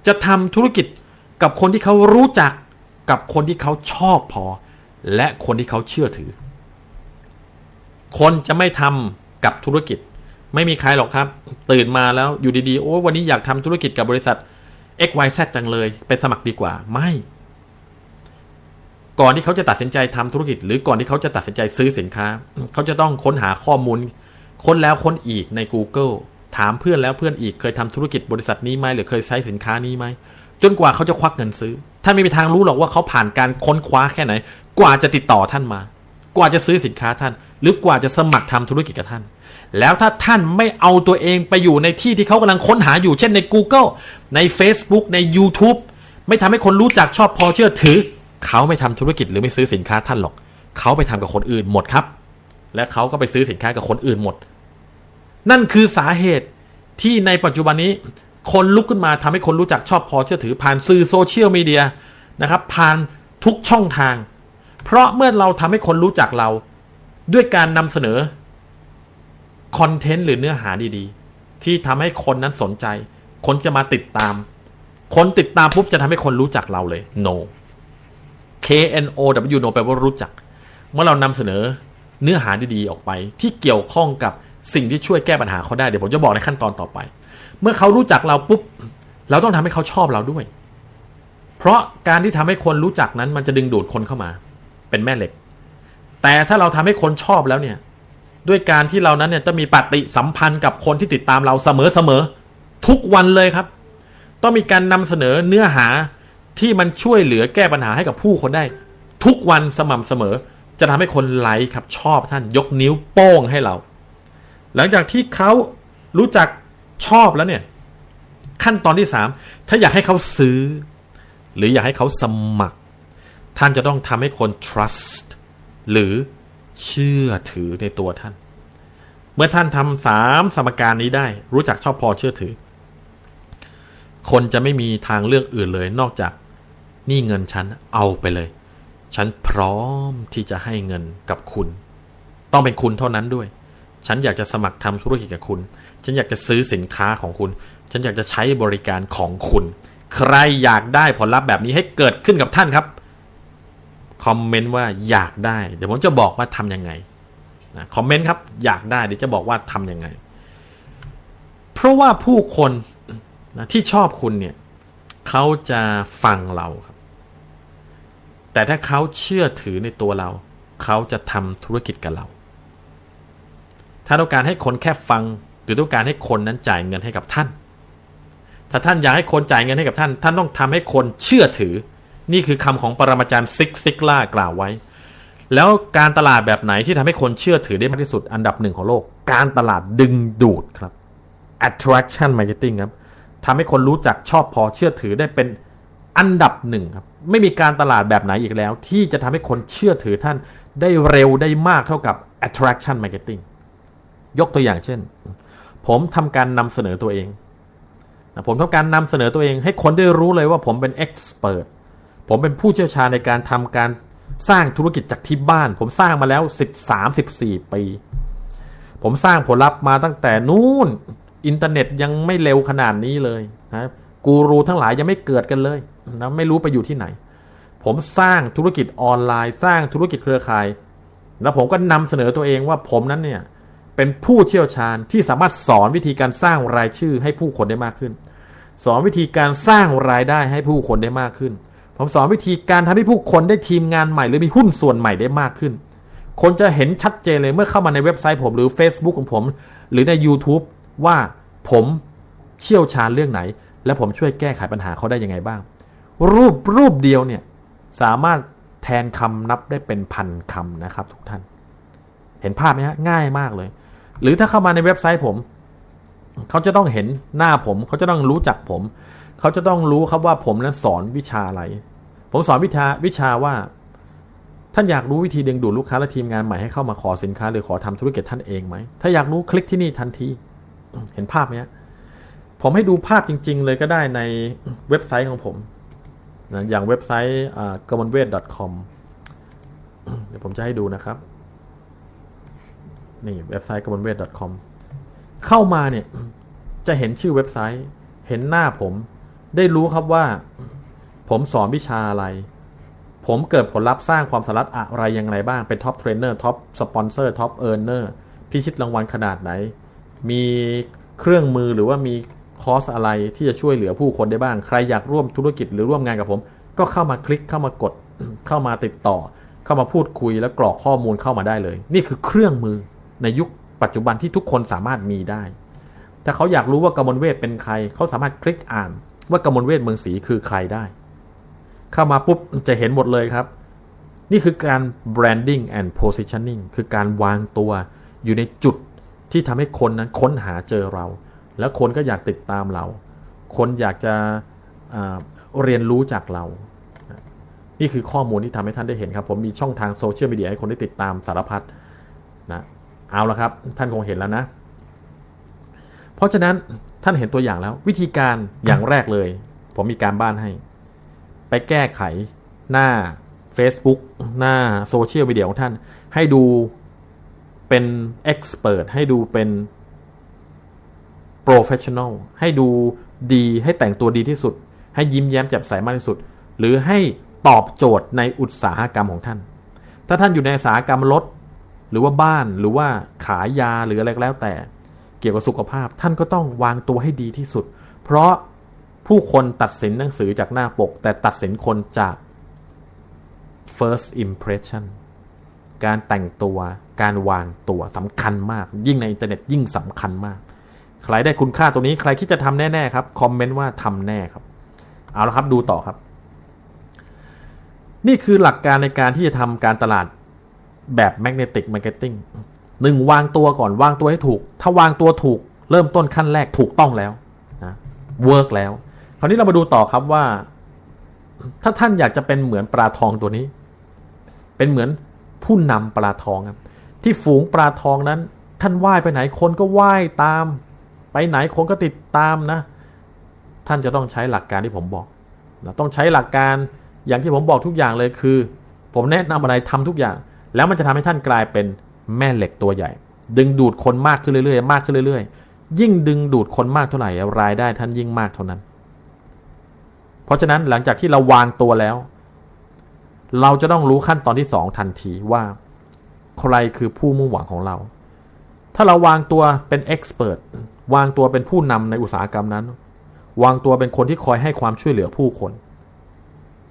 จะทำธุรกิจกับคนที่เขารู้จักกับคนที่เขาชอบพอ และคนที่เขาเชื่อถือ คนจะไม่ทำกับธุรกิจ ไม่มีใครหรอกครับ ตื่นมาแล้วอยู่ดีๆ โอ้วันนี้อยากทำธุรกิจกับบริษัท XYZ จังเลยไปสมัครดีกว่าไม่ ก่อนที่เขาจะตัดสินใจทำธุรกิจ หรือก่อนที่เขาจะตัดสินใจซื้อสินค้า เขาจะต้องค้นหาข้อมูล ค้นแล้วค้นอีกใน Google ถามเพื่อนแล้วเพื่อนอีกเคยทำธุรกิจบริษัทนี้ไหมหรือเคยใช้สินค้านี้ไหมจนกว่าเขาจะควักเงินซื้อ ท่านไม่มีทางรู้หรอกว่าเขาผ่านการค้นคว้าแค่ไหน กว่าจะติดต่อท่านมา กว่าจะซื้อสินค้าท่าน หรือกว่าจะสมัครทำธุรกิจกับท่าน แล้วถ้าท่านไม่เอาตัวเองไปอยู่ในที่ที่เขากำลังค้นหาอยู่ เช่นใน Google ใน Facebook ใน YouTube ไม่ทำให้คนรู้จักชอบพอเชื่อถือ เขาไม่ทำธุรกิจหรือไม่ซื้อสินค้าท่านหรอก เขาไปทำกับคนอื่นหมดครับ และเขาก็ไปซื้อสินค้ากับคนอื่นหมด นั่นคือสาเหตุที่ในปัจจุบันนี้ คนลุกขึ้นมาทำให้คนรู้จักชอบพอเชื่อถือผ่านสื่อโซเชียลมีเดียนะครับ ผ่านทุกช่องทาง เพราะเมื่อเราทำให้คนรู้จักเรา ด้วยการนำเสนอคอนเทนต์หรือเนื้อหาดีๆ ที่ทำให้คนนั้นสนใจ คนจะมาติดตาม คนติดตามปุ๊บจะทำให้คนรู้จักเราเลย no K N O W no แปลว่ารู้จัก เมื่อเรานำเสนอเนื้อหาดีๆออกไป ที่เกี่ยวข้องกับ สิ่งที่ช่วยแก้ปัญหาเขาได้เดี๋ยวผมจะบอกในขั้นตอนต่อไป เมื่อเขารู้จักเราปุ๊บเราต้องทำให้เขาชอบเราด้วย เพราะการที่ทำให้คนรู้จักนั้นมันจะดึงดูดคนเข้ามา เป็นแม่เหล็ก แต่ถ้าเราทำให้คนชอบแล้วเนี่ย ด้วยการที่เรานั้นเนี่ยจะมีปฏิสัมพันธ์กับคนที่ติดตามเราเสมอๆทุกวันเลยครับ ต้องมีการนำเสนอเนื้อหาที่มันช่วยเหลือแก้ปัญหาให้กับผู้คนได้ ทุกวันสม่ำเสมอ จะทำให้คนไลค์ครับชอบท่านยกนิ้วโป้งให้เรา หลังจากที่เขารู้จักชอบแล้วเนี่ย ขั้นตอนที่สามถ้าอยากให้เขาซื้อ หรืออยากให้เขาสมัคร ท่านจะต้องทำให้คน trust หรือเชื่อถือในตัวท่าน เมื่อท่านทำสามสมการนี้ได้ รู้จักชอบพอเชื่อถือ คนจะไม่มีทางเลือกอื่นเลย นอกจากนี่เงินฉันเอาไปเลย ฉันพร้อมที่จะให้เงินกับคุณ ต้องเป็นคุณเท่านั้นด้วย ฉันอยากจะสมัครทำธุรกิจกับคุณ ฉันอยากจะซื้อสินค้าของคุณ ฉันอยากจะใช้บริการของคุณ ใครอยากได้ผลลัพธ์แบบนี้ให้เกิดขึ้นกับท่านครับ คอมเมนต์ว่าอยากได้ เดี๋ยวผมจะบอกว่าทำยังไงนะคอมเมนต์ครับ อยากได้เดี๋ยวจะบอกว่าทำยังไง เพราะว่าผู้คนนะที่ชอบคุณเนี่ยเขาจะฟังเราครับ แต่ถ้าเขาเชื่อถือในตัวเรา เขาจะทำธุรกิจกับเรา ถ้านต้องการให้คนแค่ฟัง หรือต้องการให้คนนั้นจ่ายเงินให้กับท่าน ถ้าท่านอยากให้คนจ่ายเงินให้กับท่าน ท่านต้องทำให้คนเชื่อถือ นี่คือคำของปรมาจารย์ซิกซิกล่ากล่าวไว้ แล้วการตลาดแบบไหนที่ทำให้คนเชื่อถือได้มากที่สุดอันดับหนึ่งของโลก การตลาดดึงดูดครับ attraction marketing ครับทำให้คนรู้จักชอบพอเชื่อถือได้เป็นอันดับหนึ่งครับไม่มีการตลาดแบบไหนอีกแล้ว ที่จะทำให้คนเชื่อถือท่านได้เร็วได้มากเท่ากับ attraction marketing ยกตัวอย่างเช่น ผมทำการนำเสนอตัวเองผมทำการนำเสนอตัวเองให้คนได้รู้เลยว่าผมเป็น expert ผมเป็นผู้เชี่ยวชาญในการทำการสร้างธุรกิจจากที่บ้าน ผมสร้างมาแล้ว 13-14 ปี ผมสร้างผลลัพธ์มาตั้งแต่นู้นอินเทอร์เน็ตยังไม่เร็วขนาดนี้เลยนะกูรูทั้งหลายยังไม่เกิดกันเลยนะไม่รู้ไปอยู่ที่ไหน ผมสร้างธุรกิจออนไลน์ สร้างธุรกิจเครือข่าย แล้วผมก็นำเสนอตัวเองว่าผมนั้นเนี่ย เป็นผู้เชี่ยวชาญที่สามารถสอนวิธีการสร้างรายชื่อให้ผู้คนได้มากขึ้น สอนวิธีการสร้างรายได้ให้ผู้คนได้มากขึ้น ผมสอนวิธีการทำให้ผู้คนได้ทีมงานใหม่ หรือมีหุ้นส่วนใหม่ได้มากขึ้น คนจะเห็นชัดเจนเลยเมื่อเข้ามาในเว็บไซต์ผมหรือ Facebook ของผม หรือใน YouTube ว่าผมเชี่ยวชาญเรื่องไหน และผมช่วยแก้ไขปัญหาเขาได้ยังไงบ้าง รูปรูปเดียวเนี่ยสามารถแทนคำนับได้เป็นพันคำนะครับทุกท่าน เห็นภาพไหมฮะง่ายมากเลย หรือถ้าเข้ามาในเว็บไซต์ผม เขาจะต้องเห็นหน้าผม เขาจะต้องรู้จักผม เขาจะต้องรู้ครับว่าผมนั้นสอนวิชาอะไร ผมสอนวิชาวิชาว่า ท่านอยากรู้วิธีดึงดูดลูกค้าและทีมงานใหม่ให้เข้ามาขอสินค้าหรือขอทำธุรกิจท่านเองไหม ถ้าอยากรู้คลิกที่นี่ทันที เห็นภาพไหมผมให้ดูภาพจริง ๆ เลยก็ได้ในเว็บไซต์ของผมนะอย่างเว็บไซต์ g o m o n w e i t com เดี๋ยวผมจะให้ดูนะครับ นี่เว็บไซต์ g o m o n w e i t com เข้ามาเนี่ย จะเห็นชื่อเว็บไซต์ เห็นหน้าผม ได้รู้ครับว่า ผมสอนวิชาอะไร ผมเกิดผลลัพธ์สร้างความสามารถอะไรยังไงบ้างเป็น top trainer top sponsor top earner พิชิตรางวัลขนาดไหน มีเครื่องมือหรือว่ามีคอร์สอะไรที่จะช่วยเหลือผู้คนได้บ้าง ใครอยากร่วมธุรกิจหรือร่วมงานกับผม ก็เข้ามาคลิกเข้ามากดเข้ามาติดต่อ เข้ามาพูดคุยแล้วกรอกข้อมูลเข้ามาได้เลย นี่คือเครื่องมือ ในยุคปัจจุบันที่ทุกคนสามารถมีได้ถ้าเขาอยากรู้ว่ากมลเวทเป็นใคร เขาสามารถคลิกอ่านว่ากมลเวทเมืองศรีคือใครได้ เข้ามาปุ๊บจะเห็นหมดเลยครับ นี่คือการ branding and positioning คือการวางตัวอยู่ในจุดที่ทำให้คนนั้นค้นหาเจอเรา แล้วคนก็อยากติดตามเรา คนอยากจะเรียนรู้จากเรา นี่คือข้อมูลที่ทำให้ท่านได้เห็นครับ ผมมีช่องทางโซเชียลมีเดียให้คนได้ติดตามสารพัดนะ เอาละครับ ท่านคงเห็นแล้วนะ เพราะฉะนั้นท่านเห็นตัวอย่างแล้ว วิธีการอย่างแรกเลย ผมมีการบ้านให้ ไปแก้ไขหน้า Facebook หน้าโซเชียลมีเดียของท่าน ให้ดูเป็น expert ให้ดูเป็นprofessional ให้ดูดีให้แต่งตัวดีที่สุด ให้ยิ้มแย้มแจ่มใสมากที่สุด หรือให้ตอบโจทย์ในอุตสาหกรรมของท่าน ถ้าท่านอยู่ในอุตสาหกรรมรถ หรือว่าบ้านหรือว่าขายยาหรืออะไรก็แล้วแต่ เกี่ยวกับสุขภาพท่านก็ต้องวางตัวให้ดีที่สุด เพราะผู้คนตัดสินหนังสือจากหน้าปก แต่ตัดสินคนจาก first impression การแต่งตัวการวางตัวสำคัญมาก ยิ่งในอินเทอร์เน็ตยิ่งสำคัญมาก ใครได้คุณค่าตรงนี้ใครคิดจะทำแน่ ๆ ครับ คอมเมนต์ว่าทำแน่ครับ เอาละครับดูต่อครับ นี่คือหลักการในการที่จะทำการตลาด แบบ magnetic marketing หนึ่งวางตัวก่อนวางตัวให้ถูก ถ้าวางตัวถูกเริ่มต้นขั้นแรกถูกต้องแล้วนะ work แล้ว คราวนี้เรามาดูต่อครับว่า ถ้าท่านอยากจะเป็นเหมือนปลาทองตัวนี้ เป็นเหมือนผู้นำปลาทองครับ ที่ฝูงปลาทองนั้น ท่านว่ายไปไหนคนก็ว่ายตาม ไปไหนคนก็ติดตามนะ ท่านจะต้องใช้หลักการที่ผมบอกนะต้องใช้หลักการอย่างที่ผมบอกทุกอย่างเลยคือ ผมแนะนำอะไรทำทุกอย่าง แล้วมันจะทำให้ท่านกลายเป็นแม่เหล็กตัวใหญ่ ดึงดูดคนมากขึ้นเรื่อยๆ มากขึ้นเรื่อยๆ ยิ่งดึงดูดคนมากเท่าไหร่รายได้ท่านยิ่งมากเท่านั้น เพราะฉะนั้นหลังจากที่เราวางตัวแล้ว เราจะต้องรู้ขั้นตอนที่สองทันทีว่า ใครคือผู้มุ่งหวังของเรา ถ้าเราวางตัวเป็นเอ็กซ์เพรสวางตัวเป็นผู้นำในอุตสาหกรรมนั้น วางตัวเป็นคนที่คอยให้ความช่วยเหลือผู้คน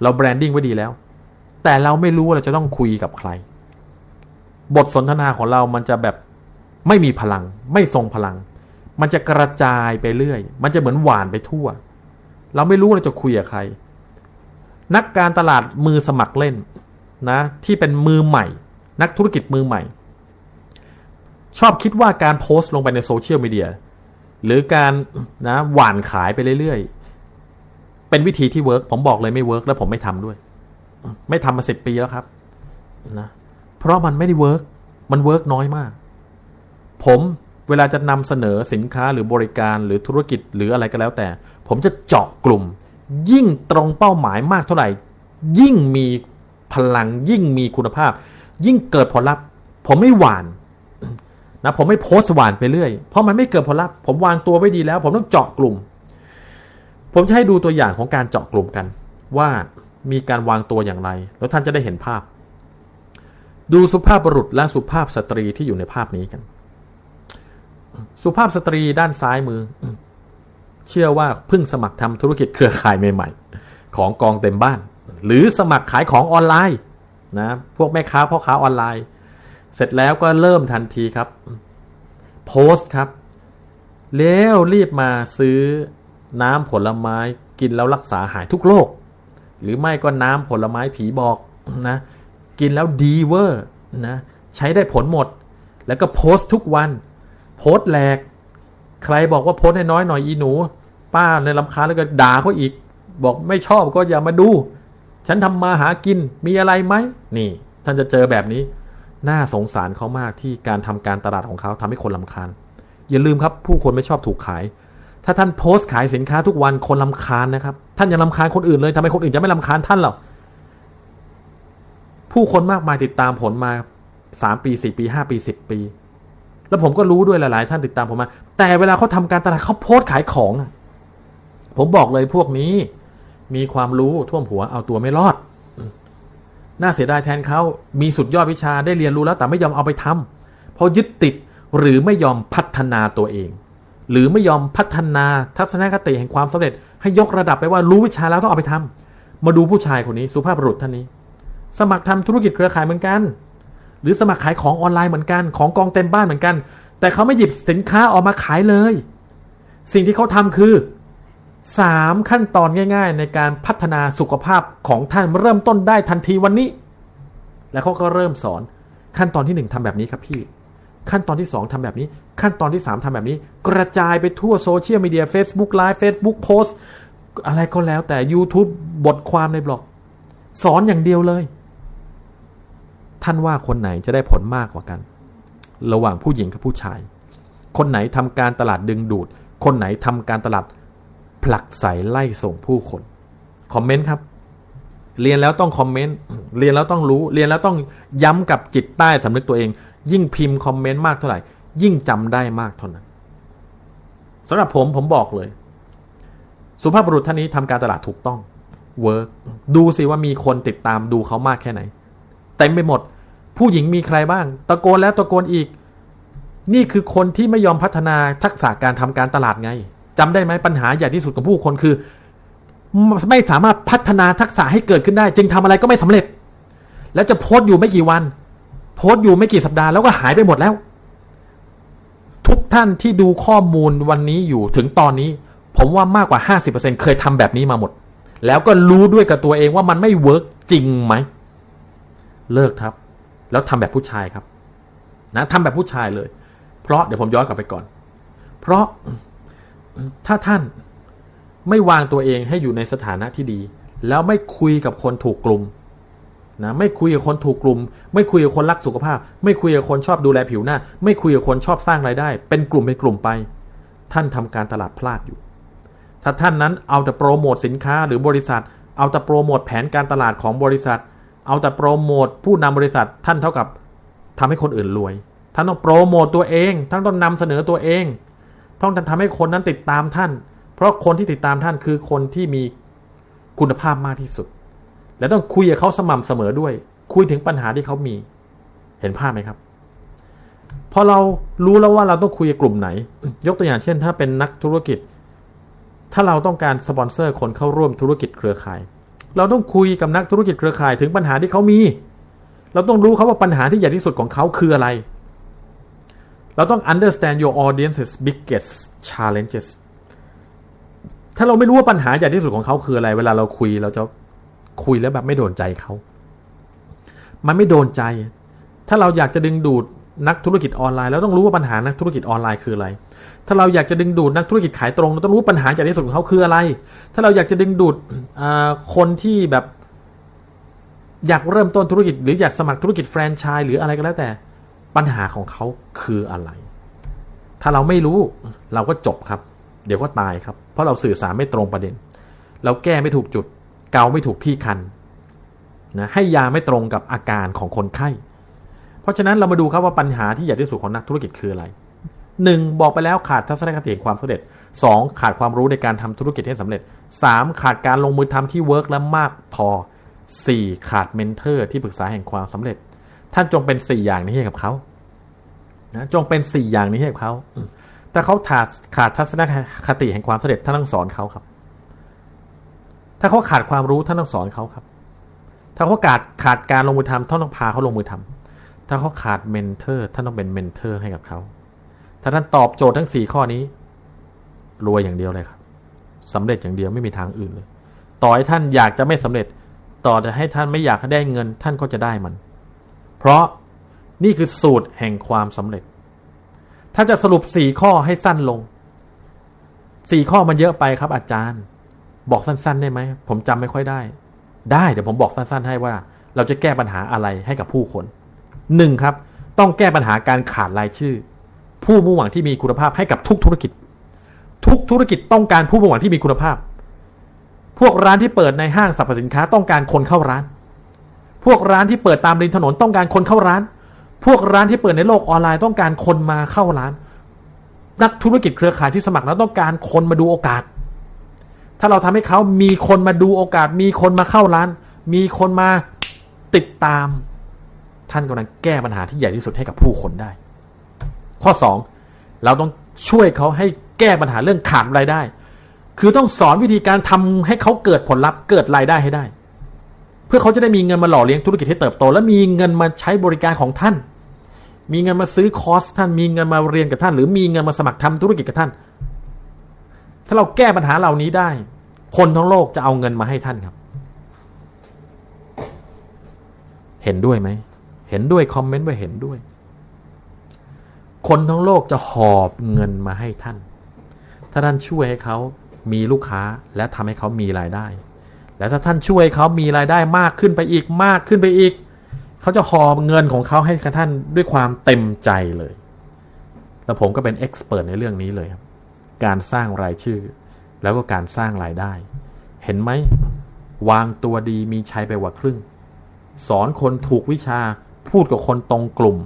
เราแบรนดิ้งไว้ดีแล้ว แต่เราไม่รู้ว่าเราจะต้องคุยกับใคร บทสนทนาของเรามันจะแบบไม่มีพลัง ไม่ทรงพลัง มันจะกระจายไปเรื่อย มันจะเหมือนหว่านไปทั่ว เราไม่รู้เราจะคุยกับใคร นักการตลาดมือสมัครเล่นนะ ที่เป็นมือใหม่ นักธุรกิจมือใหม่ ชอบคิดว่าการโพสต์ลงไปในโซเชียลมีเดียหรือการนะหว่านขายไปเรื่อยๆ เป็นวิธีที่ work ผมบอกเลยไม่ work แล้วผมไม่ทำด้วย ไม่ทำมาสิบปีแล้วครับนะ เพราะมันไม่ได้ workมันเวิร์กน้อยมาก ผมเวลาจะนำเสนอสินค้าหรือบริการหรือธุรกิจหรืออะไรก็แล้วแต่ ผมจะเจาะกลุ่ม ยิ่งตรงเป้าหมายมากเท่าไหร่ ยิ่งมีพลังยิ่งมีคุณภาพ ยิ่งเกิดผลลัพธ์ ผมไม่หวานนะผมไม่โพสต์หวานไปเรื่อย เพราะมันไม่เกิดผลลัพธ์ผมวางตัวไว้ดีแล้ว ผมต้องเจาะกลุ่ม ผมจะให้ดูตัวอย่างของการเจาะกลุ่มกัน ว่ามีการวางตัวอย่างไร แล้วท่านจะได้เห็นภาพ ดูสุภาพบุรุษและสุภาพสตรีที่อยู่ในภาพนี้กัน สุภาพสตรีด้านซ้ายมือ เชื่อว่าเพิ่งสมัครทำธุรกิจเครือข่ายใหม่ ๆ ของกองเต็มบ้าน หรือสมัครขายของออนไลน์นะพวกแม่ค้าพ่อค้าออนไลน์ เสร็จแล้วก็เริ่มทันทีครับ โพสต์ครับแล้วรีบมาซื้อน้ำผลไม้กินแล้วรักษาหายทุกโรคหรือไม่ก็น้ำผลไม้ผีบอกนะ กินแล้วดีเวอร์นะใช้ได้ผลหมด แล้วก็โพสต์ทุกวัน โพสต์แหลก ใครบอกว่าโพสให้น้อยหน่อยอีหนู ป้าในลำคาแล้วก็ด่าเขาอีก บอกไม่ชอบก็อย่ามาดู ฉันทำมาหากินมีอะไรไหมนี่ ท่านจะเจอแบบนี้ น่าสงสารเขามากที่การทำการตลาดของเขาทำให้คนลำคาญ อย่าลืมครับผู้คนไม่ชอบถูกขายถ้าท่านโพสต์ขายสินค้าทุกวันคนลำคาญนะครับ ท่านยังลำคาญคนอื่นเลยทำไมคนอื่นจะไม่ลำคาญท่านหรอ ผู้คนมากมายติดตามผลมาสามปีสี่ปีห้าปีสิบปี แล้วผมก็รู้ด้วยหลาย ๆ ท่านติดตามผมมา แต่เวลาเขาทาการตลาดเขาโพสต์ขายของ ผมบอกเลยพวกนี้ มีความรู้ท่วมหัวเอาตัวไม่รอด น่าเสียดายแทนเขามีสุดยอดวิชาได้เรียนรู้แล้วแต่ไม่ยอมเอาไปทำเพราะยึดติดหรือไม่ยอมพัฒนาตัวเอง หรือไม่ยอมพัฒนาทัศนคติแห่งความสำเร็จ ให้ยกระดับไปว่ารู้วิชาแล้วต้องเอาไปทำมาดูผู้ชายคนนี้ สุภาพบุรุษท่านนี้ สมัครทำธุรกิจเครือข่ายเหมือนกัน หรือสมัครขายของออนไลน์เหมือนกัน ของกองเต็มบ้านเหมือนกัน แต่เขาไม่หยิบสินค้าออกมาขายเลย สิ่งที่เขาทำคือสามขั้นตอนง่าย ๆ ในการพัฒนาสุขภาพของท่านเริ่มต้นได้ทันทีวันนี้ แล้วเขาก็เริ่มสอนขั้นตอนที่หนึ่งทำแบบนี้ครับพี่ ขั้นตอนที่สองทำแบบนี้ ขั้นตอนที่สามทำแบบนี้ กระจายไปทั่วโซเชียลมีเดีย Facebook Live Facebook Post อะไรก็แล้วแต่ YouTube บทความในบล็อก สอนอย่างเดียวเลย ท่านว่าคนไหนจะได้ผลมากกว่ากัน ระหว่างผู้หญิงกับผู้ชาย คนไหนทำการตลาดดึงดูด คนไหนทำการตลาดผลักใสไล่ส่งผู้คน คอมเมนต์ครับ เรียนแล้วต้องคอมเมนต์ เรียนแล้วต้องรู้ เรียนแล้วต้องย้ำกับจิตใต้สำนึกตัวเอง ยิ่งพิมพ์คอมเมนต์มากเท่าไหร่ ยิ่งจำได้มากเท่านั้นสำหรับผมผมบอกเลย สุภาพบุรุษท่านนี้ทำการตลาดถูกต้อง work ดูสิว่ามีคนติดตามดูเขามากแค่ไหน เต็มไปหมด ผู้หญิงมีใครบ้าง ตะโกนแล้วตะโกนอีก นี่คือคนที่ไม่ยอมพัฒนาทักษะการทำการตลาดไงจำได้ไหมปัญหาใหญ่ที่สุดของผู้คนคือ ไม่สามารถพัฒนาทักษะให้เกิดขึ้นได้ จึงทำอะไรก็ไม่สำเร็จ แล้วจะโพสต์อยู่ไม่กี่วัน โพสต์อยู่ไม่กี่สัปดาห์แล้วก็หายไปหมดแล้ว ทุกท่านที่ดูข้อมูลวันนี้อยู่ถึงตอนนี้ ผมว่ามากกว่า 50%เคยทำแบบนี้มาหมด แล้วก็รู้ด้วยกับตัวเองว่ามันไม่เวิร์กจริงไหม เลิกครับ แล้วทำแบบผู้ชายครับ นะทำแบบผู้ชายเลย เพราะเดี๋ยวผมย้อนกลับไปก่อน เพราะถ้าท่านไม่วางตัวเองให้อยู่ในสถานะที่ดี แล้วไม่คุยกับคนถูกกลุ่มนะไม่คุยกับคนถูกกลุ่ม ไม่คุยกับคนรักสุขภาพ ไม่คุยกับคนชอบดูแลผิวหน้า ไม่คุยกับคนชอบสร้างรายได้ เป็นกลุ่มเป็นกลุ่มไป ท่านทำการตลาดพลาดอยู่ ถ้าท่านนั้นเอาแต่โปรโมทสินค้าหรือบริษัท เอาแต่โปรโมทแผนการตลาดของบริษัท เอาแต่โปรโมทผู้นำบริษัทท่านเท่ากับทำให้คนอื่นรวย ท่านต้องโปรโมตตัวเอง ท่านต้องนำเสนอตัวเอง ต้องทำให้คนนั้นติดตามท่าน เพราะคนที่ติดตามท่านคือคนที่มีคุณภาพมากที่สุด และต้องคุยกับเขาสม่ำเสมอด้วย คุยถึงปัญหาที่เขามี เห็นภาพไหมครับ พอเรารู้แล้วว่าเราต้องคุยกับกลุ่มไหน ยกตัวอย่างเช่น ถ้าเป็นนักธุรกิจ ถ้าเราต้องการสปอนเซอร์คนเข้าร่วมธุรกิจเครือข่าย เราต้องคุยกับนักธุรกิจเครือข่ายถึงปัญหาที่เขามี เราต้องรู้เขาว่าปัญหาที่ใหญ่ที่สุดของเขาคืออะไร เราต้อง understand your audience's biggest challenges ถ้าเราไม่รู้ว่าปัญหาใหญ่ที่สุดของเขาคืออะไร เวลาเราคุยเราจะคุยแล้วแบบไม่โดนใจเขา มันไม่โดนใจ ถ้าเราอยากจะดึงดูดนักธุรกิจออนไลน์เราต้องรู้ว่าปัญหานักธุรกิจออนไลน์คืออะไร ถ้าเราอยากจะดึงดูดนักธุรกิจขายตรงเราต้องรู้ปัญหาใหญ่ที่สุดของเขาคืออะไร ถ้าเราอยากจะดึงดูดคนที่แบบอยากเริ่มต้นธุรกิจ หรืออยากสมัครธุรกิจแฟรนไชส์หรืออะไรก็แล้วแต่ปัญหาของเขาคืออะไร ถ้าเราไม่รู้เราก็จบครับ เดี๋ยวก็ตายครับ เพราะเราสื่อสารไม่ตรงประเด็น เราแก้ไม่ถูกจุด เกาไม่ถูกที่คันนะให้ยาไม่ตรงกับอาการของคนไข้ เพราะฉะนั้นเรามาดูครับว่าปัญหาที่ใหญ่ที่สุดของนักธุรกิจคืออะไร หนึ่งบอกไปแล้วขาดทัศนคติความสำเร็จ 2. ขาดความรู้ในการทำธุรกิจให้สำเร็จ 3. ขาดการลงมือทำที่ work และมากพอ 4. ขาด mentor ที่ปรึกษาแห่งความสำเร็จ ท่านจงเป็นสี่อย่างนี้ให้กับเขานะจงเป็นสี่อย่างนี้ให้กับเขาถ้าเขาขาดขาดทัศนคติแห่งความสำเร็จท่านต้องสอนเขาครับ ถ้าเขาขาดความรู้ท่านต้องสอนเขาครับ ถ้าเขาขาดขาดการลงมือทำท่านต้องพาเขาลงมือทำถ้าเขาขาด mentor ท่านต้องเป็น mentor ให้กับเขา ถ้าท่านตอบโจทย์ทั้งสี่ข้อนี้ รวยอย่างเดียวเลยครับสำเร็จอย่างเดียวไม่มีทางอื่นเลย ต่อให้ท่านอยากจะไม่สำเร็จ ต่อจะให้ท่านไม่อยากได้เงิน ท่านก็จะได้มัน เพราะนี่คือสูตรแห่งความสำเร็จ ถ้าจะสรุปสี่ข้อให้สั้นลงสี่ข้อมันเยอะไปครับ อาจารย์ บอกสั้น ๆ ได้ไหมผมจำไม่ค่อยได้ ได้เดี๋ยวผมบอกสั้น ๆ ให้ว่า เราจะแก้ปัญหาอะไรให้กับผู้คนหนึ่งครับ ต้องแก้ปัญหาการขาดรายชื่อ ผู้มุ่งหวังที่มีคุณภาพให้กับทุกธุรกิจ ทุกธุรกิจต้องการผู้มุ่งหวังที่มีคุณภาพ พวกร้านที่เปิดในห้างสรรพสินค้าต้องการคนเข้าร้าน พวกร้านที่เปิดตามริมถนนต้องการคนเข้าร้าน พวกร้านที่เปิดในโลกออนไลน์ต้องการคนมาเข้าร้าน นักธุรกิจเครือข่ายที่สมัครแล้วต้องการคนมาดูโอกาส ถ้าเราทำให้เขามีคนมาดูโอกาส มีคนมาเข้าร้าน มีคนมาติดตาม ท่านกำลังแก้ปัญหาที่ใหญ่ที่สุดให้กับผู้คนได้ ข้อสองเราต้องช่วยเขาให้แก้ปัญหาเรื่องขาดรายได้ คือต้องสอนวิธีการทำให้เขาเกิดผลลัพธ์เกิดรายได้ให้ได้ เพื่อเขาจะได้มีเงินมาหล่อเลี้ยงธุรกิจให้เติบโต และมีเงินมาใช้บริการของท่าน มีเงินมาซื้อคอร์สท่าน มีเงินมาเรียนกับท่าน หรือมีเงินมาสมัครทำธุรกิจกับท่าน ถ้าเราแก้ปัญหาเหล่านี้ได้ คนทั้งโลกจะเอาเงินมาให้ท่านครับ เห็นด้วยไหม เห็นด้วยคอมเมนต์ว่าเห็นด้วย คนทั้งโลกจะหอบเงินมาให้ท่าน ถ้าท่านช่วยให้เขามีลูกค้าและทำให้เขามีรายได้ และถ้าท่านช่วยเขามีรายได้มากขึ้นไปอีกมากขึ้นไปอีก เขาจะหอบเงินของเขาให้กับท่านด้วยความเต็มใจเลย แล้วผมก็เป็นเอ็กซ์เพรสในเรื่องนี้เลยครับ การสร้างรายชื่อ แล้วก็การสร้างรายได้ เห็นไหม วางตัวดีมีชัยไปกว่าครึ่ง สอนคนถูกวิชาพูดกับคนตรงกลุ่ม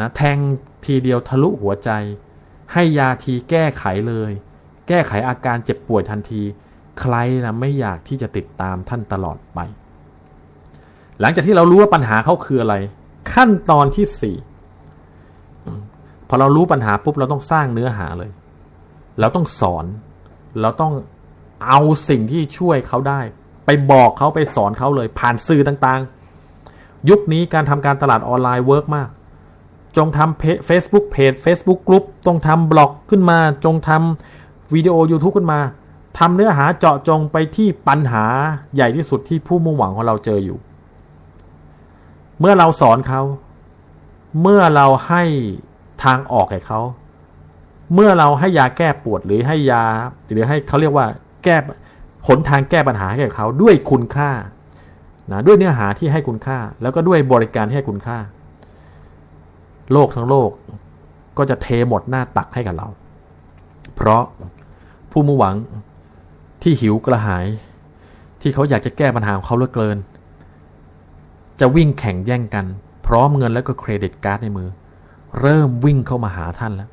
นะแทง ทีเดียวทะลุหัวใจ ให้ยาทีแก้ไขเลย แก้ไขอาการเจ็บป่วยทันที ใครนะไม่อยากที่จะติดตามท่านตลอดไป หลังจากที่เรารู้ว่าปัญหาเขาคืออะไร ขั้นตอนที่สี่พอเรารู้ปัญหาปุ๊บเราต้องสร้างเนื้อหาเลย เราต้องสอน เราต้องเอาสิ่งที่ช่วยเขาได้ ไปบอกเขาไปสอนเขาเลย ผ่านสื่อต่างๆ ยุคนี้การทำการตลาดออนไลน์ work มาก จงทำ Facebook page Facebook กลุ่มจงทำบล็อกขึ้นมา จงทำวิดีโอ YouTube ขึ้นมาทำเนื้อหาเจาะจงไปที่ปัญหาใหญ่ที่สุดที่ผู้มุ่งหวังของเราเจออยู่ เมื่อเราสอนเขา เมื่อเราให้ทางออกแก่เขา เมื่อเราให้ยาแก้ปวดหรือให้ยา หรือให้เขาเรียกว่าแก้หนทางแก้ปัญหาให้กับเขาด้วยคุณค่านะด้วยเนื้อหาที่ให้คุณค่า แล้วก็ด้วยบริการที่ให้คุณค่า โลกทั้งโลกก็จะเทหมดหน้าตักให้กับเรา เพราะผู้มุ่งหวังที่หิวกระหาย ที่เขาอยากจะแก้ปัญหาของเขาเลือเกิน จะวิ่งแข่งแย่งกัน พร้อมเงินแล้วก็เครดิตการ์ดในมือ เริ่มวิ่งเข้ามาหาท่านแล้ว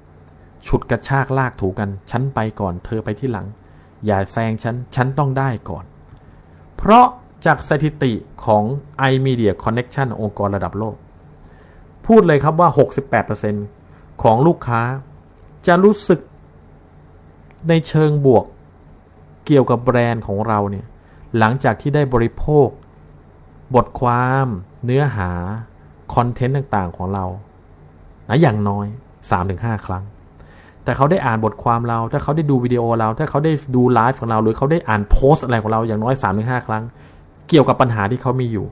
ฉุดกระชากลากถูกัน ฉันไปก่อนเธอไปที่หลัง อย่าแซงฉัน ฉันต้องได้ก่อน เพราะจากสถิติของ iMedia Connection องค์กรระดับโลก พูดเลยครับว่า 68%ของลูกค้า จะรู้สึกในเชิงบวกเกี่ยวกับแบรนด์ของเราเนี่ย หลังจากที่ได้บริโภค บทความ เนื้อหา คอนเทนต์ต่างๆของเรานะอย่างน้อย 3-5 ครั้ง แต่เขาได้อ่านบทความเรา ถ้าเขาได้ดูวิดีโอเรา ถ้าเขาได้ดูไลฟ์ของเรา หรือเขาได้อ่านโพสต์อะไรของเราอย่างน้อย 3-5 ครั้ง เกี่ยวกับปัญหาที่เขามีอยู่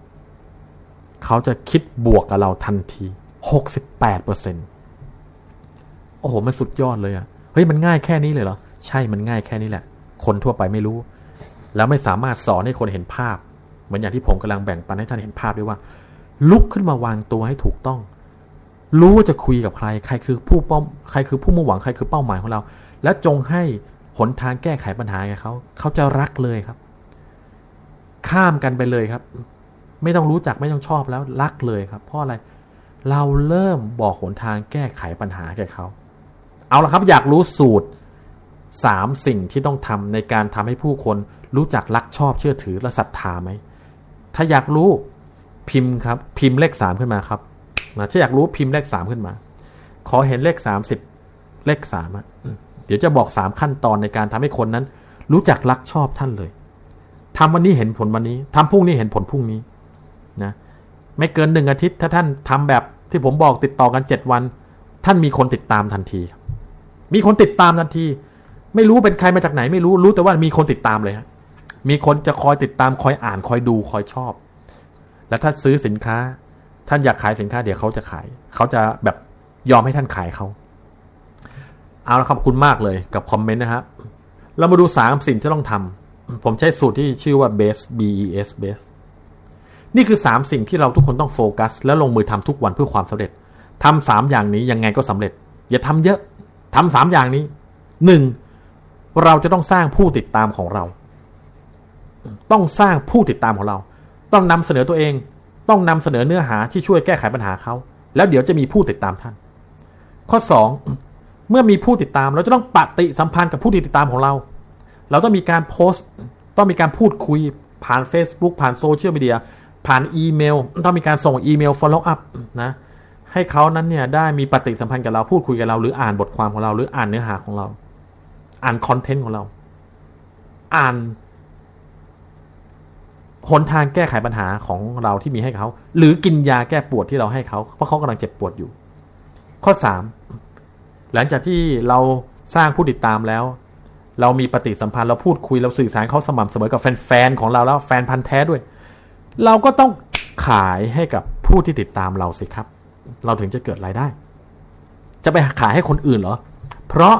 เขาจะคิดบวกกับเราทันที 68%โอ้โห มันสุดยอดเลยอะเฮ้ย มันง่ายแค่นี้เลยเหรอ ใช่ มันง่ายแค่นี้แหละ คนทั่วไปไม่รู้ แล้วไม่สามารถสอนให้คนเห็นภาพ เหมือนอย่างที่ผมกำลังแบ่งปันให้ท่านเห็นภาพด้วยว่า ลุกขึ้นมาวางตัวให้ถูกต้อง รู้ว่าจะคุยกับใคร ใครคือผู้ป้อมใครคือผู้มุ่งหวัง ใครคือเป้าหมายของเรา และจงให้หนทางแก้ไขปัญหาแก่เขา เขาจะรักเลยครับ ข้ามกันไปเลยครับ ไม่ต้องรู้จักไม่ต้องชอบแล้วรักเลยครับ เพราะอะไรเเราเริ่มบอกหนทางแก้ไขปัญหาแก่เขา เอาละครับอยากรู้สูตรสามสิ่งที่ต้องทำในการทำให้ผู้คนรู้จักรักชอบเชื่อถือและศรัทธาไหม ถ้าอยากรู้พิมพ์ครับ พิมพ์เลขสามขึ้นมาครับนะถ้าอยากรู้พิมพ์เลขสามขึ้นมา ขอเห็นเลขสามสิบเลขสามอะเดี๋ยวจะบอกสามขั้นตอนในการทำให้คนนั้น รู้จักรักชอบท่านเลยทำวันนี้เห็นผลวันนี้ทำพรุ่งนี้เห็นผลพรุ่งนี้นะไม่เกินหนึ่งอาทิตย์ถ้าท่านทำแบบ ที่ผมบอกติดต่อกันเจ็ดวัน ท่านมีคนติดตามทันที มีคนติดตามทันที ไม่รู้เป็นใครมาจากไหนไม่รู้รู้แต่ว่ามีคนติดตามเลยฮะมีคนจะคอยติดตามคอยอ่านคอยดูคอยชอบ แล้วถ้าซื้อสินค้า ท่านอยากขายสินค้าเดี๋ยวเขาจะขาย เขาจะแบบยอมให้ท่านขายเขาเอาละขอบคุณมากเลยกับคอมเมนต์นะครับเรามาดูสามสิ่งที่ต้องทำผมใช้สูตรที่ชื่อว่า base b e s base นี่คือ 3 สิ่งที่เราทุกคนต้องโฟกัส แล้วลงมือทำทุกวันเพื่อความสำเร็จทำสามอย่างนี้ยังไงก็สำเร็จ อย่าทำเยอะทำสามอย่างนี้หนึ่งเราจะต้องสร้างผู้ติดตามของเรา ต้องสร้างผู้ติดตามของเรา ต้องนำเสนอตัวเอง ต้องนำเสนอเนื้อหาที่ช่วยแก้ไขปัญหาเขา แล้วเดี๋ยวจะมีผู้ติดตามท่าน ข้อ 2 เมื่อมีผู้ติดตามเราจะต้องปฏิสัมพันธ์กับผู้ติดตามของเรา เราต้องมีการโพสต์ ต้องมีการพูดคุยผ่าน Facebook ผ่านโซเชียลมีเดีย ผ่านอีเมล ต้องมีการส่งอีเมล follow up นะให้เขานั้นเนี่ยได้มีปฏิสัมพันธ์กับเราพูดคุยกับเราหรืออ่านบทความของเรา หรืออ่านเนื้อหาของเรา อ่านคอนเทนต์ของเรา อ่านหนทางแก้ไขปัญหาของเราที่มีให้เขา หรือกินยาแก้ปวดที่เราให้เขา เพราะเขากำลังเจ็บปวดอยู่ ข้อสามหลังจากที่เราสร้างผู้ติดตามแล้ว เรามีปฏิสัมพันธ์เราพูดคุยเราสื่อสารเขาสม่ำเสมอกับแฟนๆของเราแล้วแฟนพันธ์แท้ด้วย เราก็ต้องขายให้กับผู้ที่ติดตามเราสิครับ เราถึงจะเกิดรายได้ จะไปขายให้คนอื่นเหรอ เพราะ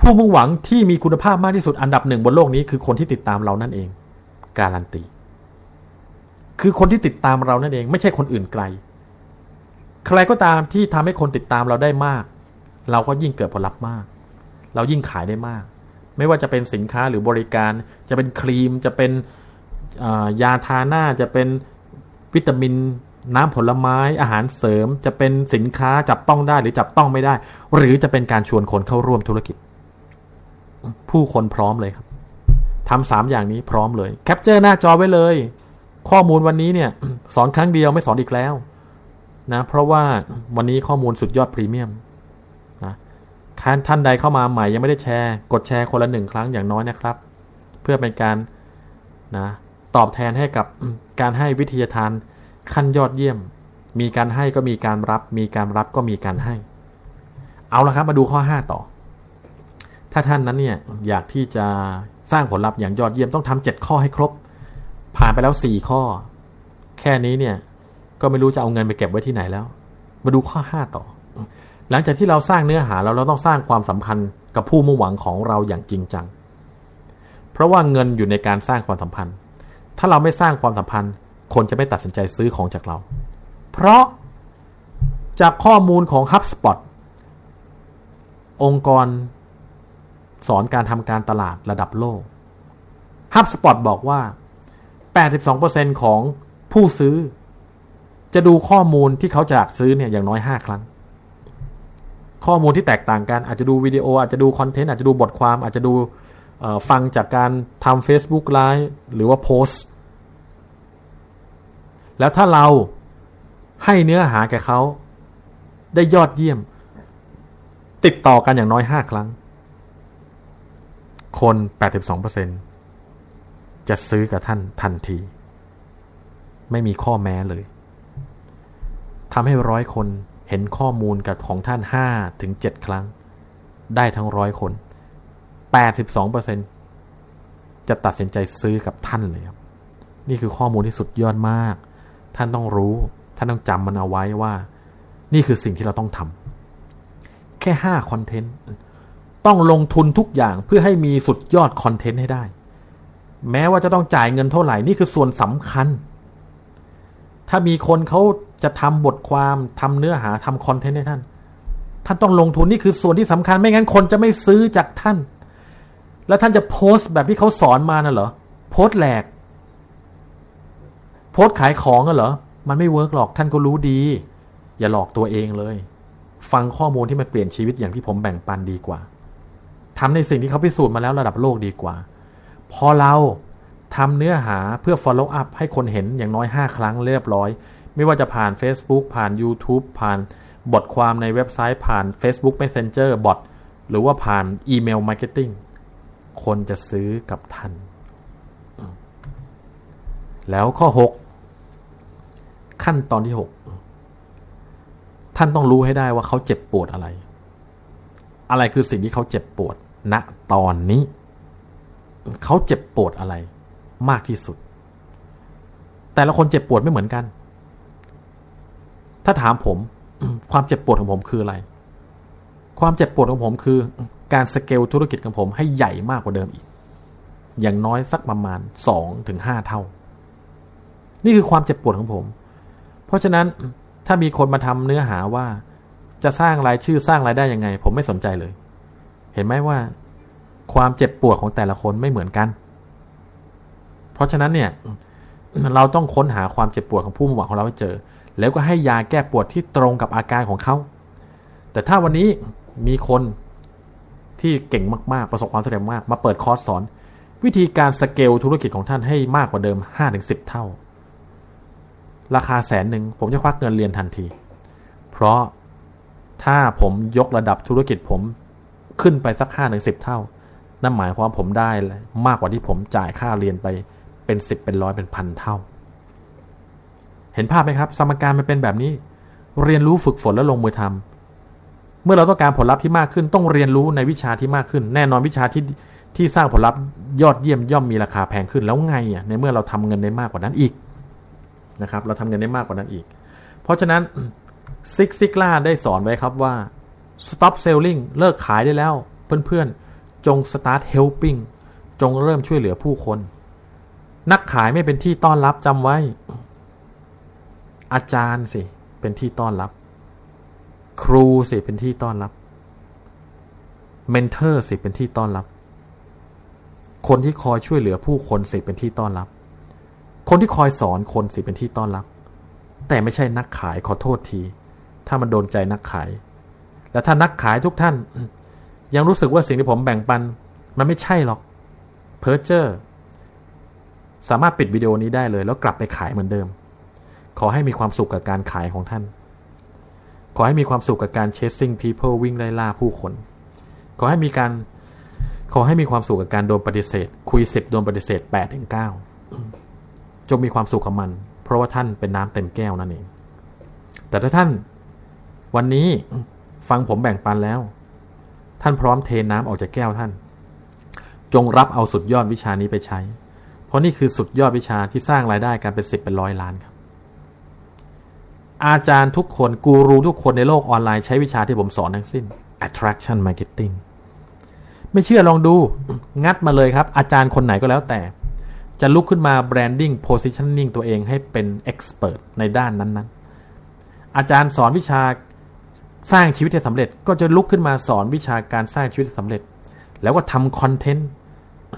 ผู้มุ่งหวังที่มีคุณภาพมากที่สุดอันดับหนึ่งบนโลกนี้คือคนที่ติดตามเรานั่นเอง การันตี คือคนที่ติดตามเรานั่นเอง ไม่ใช่คนอื่นไกล ใครก็ตามที่ทำให้คนติดตามเราได้มาก เราก็ยิ่งเกิดผลลัพธ์มาก เรายิ่งขายได้มาก ไม่ว่าจะเป็นสินค้าหรือบริการ จะเป็นครีม จะเป็น ยาทาหน้าจะเป็นวิตามินน้ำผลไม้อาหารเสริมจะเป็นสินค้าจับต้องได้หรือจับต้องไม่ได้ หรือจะเป็นการชวนคนเข้าร่วมธุรกิจ ผู้คนพร้อมเลยครับทำสามอย่างนี้พร้อมเลย capture หน้าจอไว้เลย ข้อมูลวันนี้เนี่ย สอนครั้งเดียวไม่สอนอีกแล้วนะเพราะว่าวันนี้ข้อมูลสุดยอดพรีเมียมนะท่านใดเข้ามาใหม่ยังไม่ได้แชร์ กดแชร์คนละหนึ่งครั้งอย่างน้อยนะครับ เพื่อเป็นการนะ ตอบแทนให้กับการให้วิทยาทานขั้นยอดเยี่ยม มีการให้ก็มีการรับ มีการรับก็มีการให้ เอาละครับมาดูข้อ 5 ต่อ ถ้าท่านนั้นเนี่ยอยากที่จะสร้างผลลัพธ์อย่างยอดเยี่ยมต้องทำเจ็ดข้อให้ครบ ผ่านไปแล้วสี่ข้อ แค่นี้เนี่ยก็ไม่รู้จะเอาเงินไปเก็บไว้ที่ไหนแล้ว มาดูข้อ 5 ต่อ หลังจากที่เราสร้างเนื้อหาแล้วเราต้องสร้างความสัมพันธ์กับผู้มุ่งหวังของเราอย่างจริงจัง เพราะว่าเงินอยู่ในการสร้างความสัมพันธ์ ถ้าเราไม่สร้างความสัมพันธ์ คนจะไม่ตัดสินใจซื้อของจากเรา เพราะจากข้อมูลของ HubSpot องค์กรสอนการทำการตลาดระดับโลก HubSpot บอกว่า 82%ของผู้ซื้อ จะดูข้อมูลที่เขาจะซื้อเนี่ยอย่างน้อย 5 ครั้ง ข้อมูลที่แตกต่างกันอาจจะดูวิดีโออาจจะดูคอนเทนต์อาจจะดูบทความอาจจะดู ฟังจากการทำ Facebook Live หรือว่าโพสต์ แล้วถ้าเราให้เนื้อหาแก่เขาได้ยอดเยี่ยม ติดต่อกันอย่างน้อย 5 ครั้ง คน 82%จะซื้อกับท่านทันที ไม่มีข้อแม้เลยทำให้ร้อยคนเห็นข้อมูลกับของท่าน 5 ถึง 7 ครั้ง ได้ทั้งร้อยคน 82%จะตัดสินใจซื้อกับท่านเลยครับ นี่คือข้อมูลที่สุดยอดมาก ท่านต้องรู้ ท่านต้องจำมันเอาไว้ว่า นี่คือสิ่งที่เราต้องทำแค่5คอนเทนต์ต้องลงทุนทุกอย่างเพื่อให้มีสุดยอดคอนเทนต์ให้ได้ แม้ว่าจะต้องจ่ายเงินเท่าไหร่ นี่คือส่วนสำคัญ ถ้ามีคนเขาจะทำบทความทำเนื้อหาทำคอนเทนต์ให้ท่าน ท่านต้องลงทุนนี่คือส่วนที่สำคัญไม่งั้นคนจะไม่ซื้อจากท่าน แล้วท่านจะโพสต์แบบที่เขาสอนมาน่ะเหรอ โพสต์แหลก โพสต์ขายของอะเหรอ มันไม่ work หรอกท่านก็รู้ดี อย่าหลอกตัวเองเลย ฟังข้อมูลที่มันเปลี่ยนชีวิตอย่างที่ผมแบ่งปันดีกว่าทำในสิ่งที่เขาพิสูจน์มาแล้วระดับโลกดีกว่า พอเราทำเนื้อหาเพื่อ follow up ให้คนเห็นอย่างน้อย 5 ครั้งเรียบร้อย ไม่ว่าจะผ่าน Facebook ผ่าน YouTube ผ่านบทความในเว็บไซต์ผ่าน Facebook Messenger bot หรือว่าผ่าน email marketing คนจะซื้อกับท่าน แล้วข้อ 6 ขั้นตอนที่ 6 ท่านต้องรู้ให้ได้ว่าเขาเจ็บปวดอะไร อะไรคือสิ่งที่เขาเจ็บปวดณตอนนี้ เขาเจ็บปวดอะไร มากที่สุด แต่ละคนเจ็บปวดไม่เหมือนกัน ถ้าถามผม ความเจ็บปวดของผมคืออะไร ความเจ็บปวดของผมคือ การสเกลธุรกิจของผมให้ใหญ่มากกว่าเดิมอีก อย่างน้อยสักประมาณสองถึงห้าเท่า นี่คือความเจ็บปวดของผม เพราะฉะนั้นถ้ามีคนมาทำเนื้อหาว่า จะสร้างรายชื่อสร้างรายได้ยังไง ผมไม่สนใจเลย เห็นไหมว่า ความเจ็บปวดของแต่ละคนไม่เหมือนกัน เพราะฉะนั้นเนี่ยเราต้องค้นหาความเจ็บปวดของผู้มุ่งหวังของเราให้เจอ แล้วก็ให้ยาแก้ปวดที่ตรงกับอาการของเขา แต่ถ้าวันนี้มีคน ที่เก่งมากๆ ประสบความสำเร็จมาก มาเปิดคอร์สสอน วิธีการสเกลธุรกิจของท่านให้มากกว่าเดิม 5-10 เท่า ราคาแสนหนึ่งผมจะควักเงินเรียนทันที เพราะถ้าผมยกระดับธุรกิจผมขึ้นไปสักห้าถึงสิบเท่า นั่นหมายความผมได้มากกว่าที่ผมจ่ายค่าเรียนไปเป็นสิบเป็นร้อยเป็นพันเท่า เห็นภาพไหมครับ สมการมันเป็นแบบนี้ เรียนรู้ฝึกฝนแล้วลงมือทำ เมื่อเราต้องการผลลัพธ์ที่มากขึ้นต้องเรียนรู้ในวิชาที่มากขึ้น แน่นอนวิชาที่ที่สร้างผลลัพธ์ยอดเยี่ยมย่อมมีราคาแพงขึ้นแล้วไงอะในเมื่อเราทำเงินได้มากกว่านั้นอีกนะครับเราทำเงินได้มากกว่านั้นอีก เพราะฉะนั้นซิกซิกล่าได้สอนไว้ครับว่า stop selling เลิกขายได้แล้ว เพื่อนๆ จง start helping จงเริ่มช่วยเหลือผู้คน นักขายไม่เป็นที่ต้อนรับจำไว้ อาจารย์สิ เป็นที่ต้อนรับ ครูสิเป็นที่ต้อนรับmentor สิเป็นที่ต้อนรับ คนที่คอยช่วยเหลือผู้คนสิเป็นที่ต้อนรับ คนที่คอยสอนคนสิเป็นที่ต้อนรับ แต่ไม่ใช่นักขายขอโทษที ถ้ามันโดนใจนักขาย แล้วถ้านักขายทุกท่าน ยังรู้สึกว่าสิ่งที่ผมแบ่งปัน มันไม่ใช่หรอกเพอร์เจอร์สามารถปิดวิดีโอนี้ได้เลย แล้วกลับไปขายเหมือนเดิม ขอให้มีความสุขกับการขายของท่าน ขอให้มีความสุขกับการ chasing people วิ่งไล่ล่าผู้คน ขอให้มีการ ขอให้มีความสุขกับการโดนปฏิเสธ คุยสิบโดนปฏิเสธแปดถึงเก้าจงมีความสุขกับมัน เพราะว่าท่านเป็นน้ำเต็มแก้วนั่นเอง แต่ถ้าท่านวันนี้ฟังผมแบ่งปันแล้ว ท่านพร้อมเทน้ำออกจากแก้วท่าน จงรับเอาสุดยอดวิชานี้ไปใช้ เพราะนี่คือสุดยอดวิชาที่สร้างรายได้การเป็นสิบเป็นร้อยล้านครับ อาจารย์ทุกคนกูรูทุกคนในโลกออนไลน์ใช้วิชาที่ผมสอนทั้งสิ้น attraction marketing ไม่เชื่อลองดู งัดมาเลยครับ อาจารย์คนไหนก็แล้วแต่ จะลุกขึ้นมา branding positioning ตัวเองให้เป็น expert ในด้านนั้นๆ อาจารย์สอนวิชาสร้างชีวิตให้สำเร็จ ก็จะลุกขึ้นมาสอนวิชาการสร้างชีวิตสำเร็จ แล้วก็ทำคอนเทนต์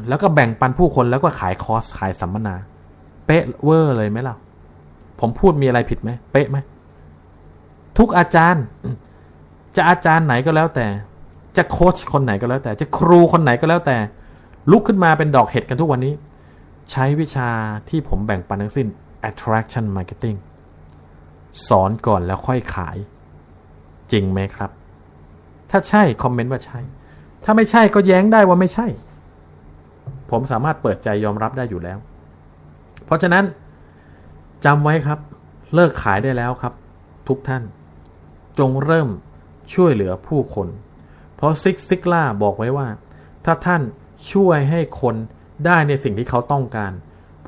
แล้วก็แบ่งปันผู้คนแล้วก็ขายคอร์สขายสัมมนา เป๊ะเวอร์เลยไหมล่ะ ผมพูดมีอะไรผิดไหมเป๊ะไหมทุกอาจารย์ จะอาจารย์ไหนก็แล้วแต่ จะโค้ชคนไหนก็แล้วแต่ จะครูคนไหนก็แล้วแต่ ลุกขึ้นมาเป็นดอกเห็ดกันทุกวันนี้ ใช้วิชาที่ผมแบ่งปันทั้งสิ้น attraction marketing สอนก่อนแล้วค่อยขาย จริงไหมครับ ถ้าใช่คอมเมนต์ว่าใช่ ถ้าไม่ใช่ก็แย้งได้ว่าไม่ใช่ ผมสามารถเปิดใจยอมรับได้อยู่แล้ว เพราะฉะนั้น จำไว้ครับ เลิกขายได้แล้วครับ ทุกท่าน จงเริ่มช่วยเหลือผู้คน เพราะซิกซิกล่าบอกไว้ว่า ถ้าท่านช่วยให้คนได้ในสิ่งที่เขาต้องการ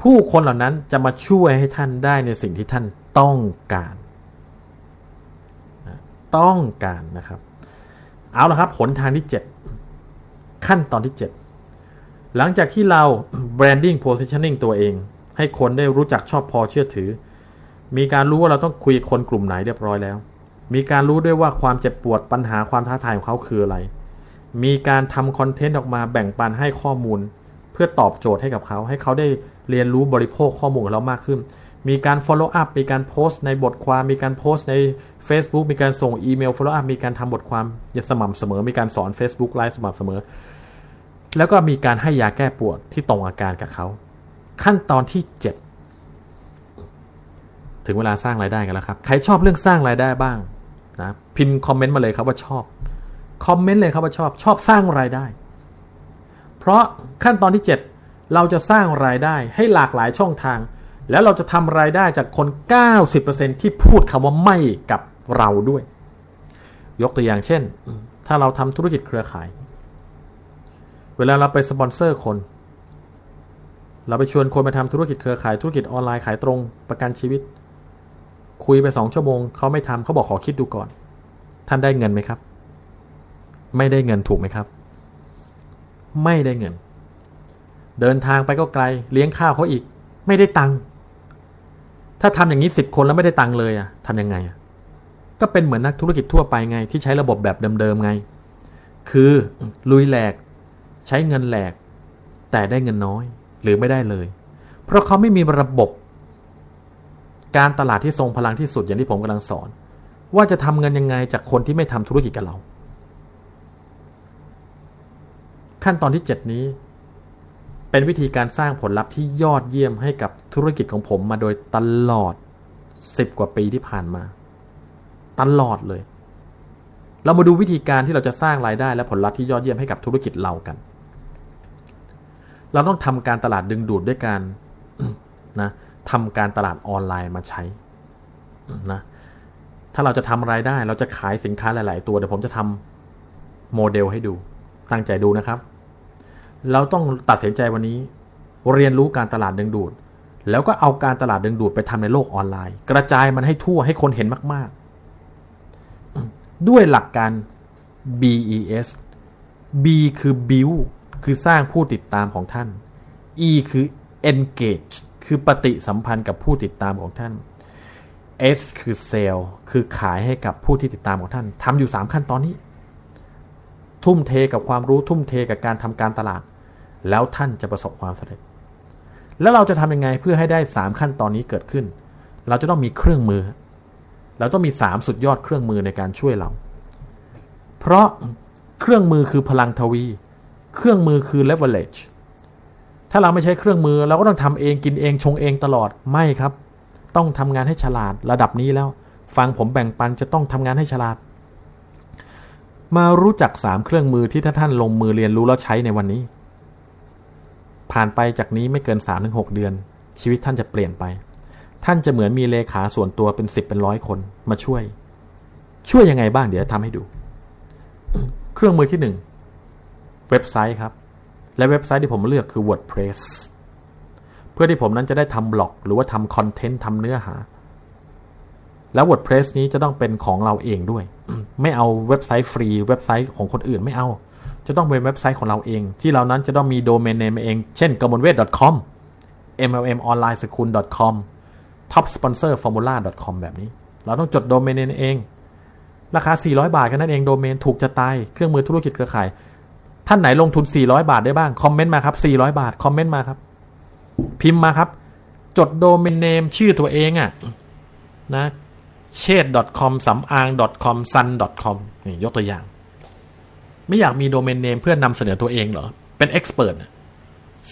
ผู้คนเหล่านั้นจะมาช่วยให้ท่านได้ในสิ่งที่ท่านต้องการ ต้องการนะครับ เอาละครับหนทางที่ 7 ขั้นตอนที่ 7 หลังจากที่เรา branding positioning ตัวเอง ให้คนได้รู้จักชอบพอเชื่อถือ มีการรู้ว่าเราต้องคุยคนกลุ่มไหนเรียบร้อยแล้ว มีการรู้ด้วยว่าความเจ็บปวดปัญหาความท้าทายของเขาคืออะไร มีการทำคอนเทนต์ออกมาแบ่งปันให้ข้อมูล เพื่อตอบโจทย์ให้กับเขา ให้เขาได้เรียนรู้บริโภคข้อมูลของเรามากขึ้น มีการ follow up มีการโพสต์ในบทความ มีการโพสต์ใน Facebook มีการส่งอีเมล follow up มีการทำบทความอย่างสม่ำเสมอ มีการสอน Facebook ไลฟ์สม่ำเสมอ แล้วก็มีการให้ยาแก้ปวดที่ตรงอาการกับเขา ขั้นตอนที่ 7 ถึงเวลาสร้างรายได้กันแล้วครับ ใครชอบเรื่องสร้างรายได้บ้างนะพิมพ์คอมเมนต์มาเลยครับว่าชอบคอมเมนต์เลยครับว่าชอบชอบสร้างรายได้ เพราะขั้นตอนที่ 7 เราจะสร้างรายได้ให้หลากหลายช่องทาง แล้วเราจะทำรายได้จากคน 90%ที่พูดคำว่าไม่กับเราด้วย ยกตัวอย่างเช่น ถ้าเราทำธุรกิจเครือข่าย เวลาเราไปสปอนเซอร์คน เราไปชวนคนมาทำธุรกิจเครือข่ายธุรกิจออนไลน์ขายตรงประกันชีวิต คุยไปสองชั่วโมงเขาไม่ทำเขาบอกขอคิดดูก่อน ท่านได้เงินไหมครับ ไม่ได้เงินถูกไหมครับ ไม่ได้เงิน เดินทางไปก็ไกล เลี้ยงข้าวเขาอีก ไม่ได้ตังค์ถ้าทำอย่างนี้สิบคนแล้วไม่ได้ตังค์เลยอะทำยังไงอะก็เป็นเหมือนนักธุรกิจทั่วไปไงที่ใช้ระบบแบบเดิมๆไง คือลุยแหลก ใช้เงินแหลก แต่ได้เงินน้อย หรือไม่ได้เลย เพราะเขาไม่มีระบบ การตลาดที่ทรงพลังที่สุดอย่างที่ผมกำลังสอน ว่าจะทำเงินยังไงจากคนที่ไม่ทำธุรกิจกับเรา ขั้นตอนที่ 7 นี้ เป็นวิธีการสร้างผลลัพธ์ที่ยอดเยี่ยมให้กับธุรกิจของผมมาโดยตลอดสิบกว่าปีที่ผ่านมา ตลอดเลย เรามาดูวิธีการที่เราจะสร้างรายได้และผลลัพธ์ที่ยอดเยี่ยมให้กับธุรกิจเรากัน เราต้องทำการตลาดดึงดูดด้วยการนะทำการตลาดออนไลน์มาใช้นะถ้าเราจะทำรายได้ เราจะขายสินค้าหลาย ๆ ตัวเดี๋ยวผมจะทำโมเดลให้ดู ตั้งใจดูนะครับ เราต้องตัดสินใจวันนี้ เรียนรู้การตลาดดึงดูด แล้วก็เอาการตลาดดึงดูดไปทำในโลกออนไลน์ กระจายมันให้ทั่วให้คนเห็นมาก ๆ ด้วยหลักการ BES B คือ build คือสร้างผู้ติดตามของท่าน E คือ engage คือปฏิสัมพันธ์กับผู้ติดตามของท่าน S คือ sell คือขายให้กับผู้ที่ติดตามของท่านทำอยู่ 3 ขั้นตอนนี้ ทุ่มเทกับความรู้ทุ่มเทกับการทำการตลาด แล้วท่านจะประสบความสำเร็จ แล้วเราจะทำยังไงเพื่อให้ได้ 3 ขั้นตอนนี้เกิดขึ้น เราจะต้องมีเครื่องมือ เราต้องมี 3 สุดยอดเครื่องมือในการช่วยเรา เพราะเครื่องมือคือพลังทวี เครื่องมือคือ leverage ถ้าเราไม่ใช้เครื่องมือเราก็ต้องทำเองกินเองชงเองตลอดไม่ครับ ต้องทำงานให้ฉลาดระดับนี้แล้ว ฟังผมแบ่งปันจะต้องทำงานให้ฉลาด มารู้จัก 3 เครื่องมือที่ถ้าท่านลงมือเรียนรู้แล้วใช้ในวันนี้ ผ่านไปจากนี้ไม่เกิน 3-6 เดือน ชีวิตท่านจะเปลี่ยนไป ท่านจะเหมือนมีเลขาส่วนตัวเป็น 10 เป็นร้อยคนมาช่วย ช่วยยังไงบ้างเดี๋ยวทำให้ดู เครื่องมือที่ 1 เว็บไซต์ครับ และเว็บไซต์ที่ผมเลือกคือ WordPress เพื่อที่ผมนั้นจะได้ทำบล็อก หรือว่าทำคอนเทนต์ทำเนื้อหา แล้ว WordPress นี้จะต้องเป็นของเราเองด้วย ไม่เอาเว็บไซต์ฟรี เว็บไซต์ของคนอื่นไม่เอา จะต้องเป็นเว็บไซต์ของเราเอง ที่เรานั้นจะต้องมี domain name เอง เช่นกมลเวท .com mlmonlineschool.com top sponsor formula com แบบนี้ เราต้องจด domain name เอง ราคา 400 บาทแค่นั้นเอง โดเมนถูกจะตาย เครื่องมือธุรกิจเครือข่าย ท่านไหนลงทุน 400 บาทได้บ้าง คอมเมนต์มาครับ 400 บาท คอมเมนต์มาครับ พิมพ์มาครับ จดโดเมนเนมชื่อตัวเองอะ่ะ นะเชด .com สำอาง .com sun .com นี่ยกตัวอย่าง ไม่อยากมีโดเมนเนมเพื่อนำเสนอตัวเองเหรอ เป็นเอ็กซ์เพรส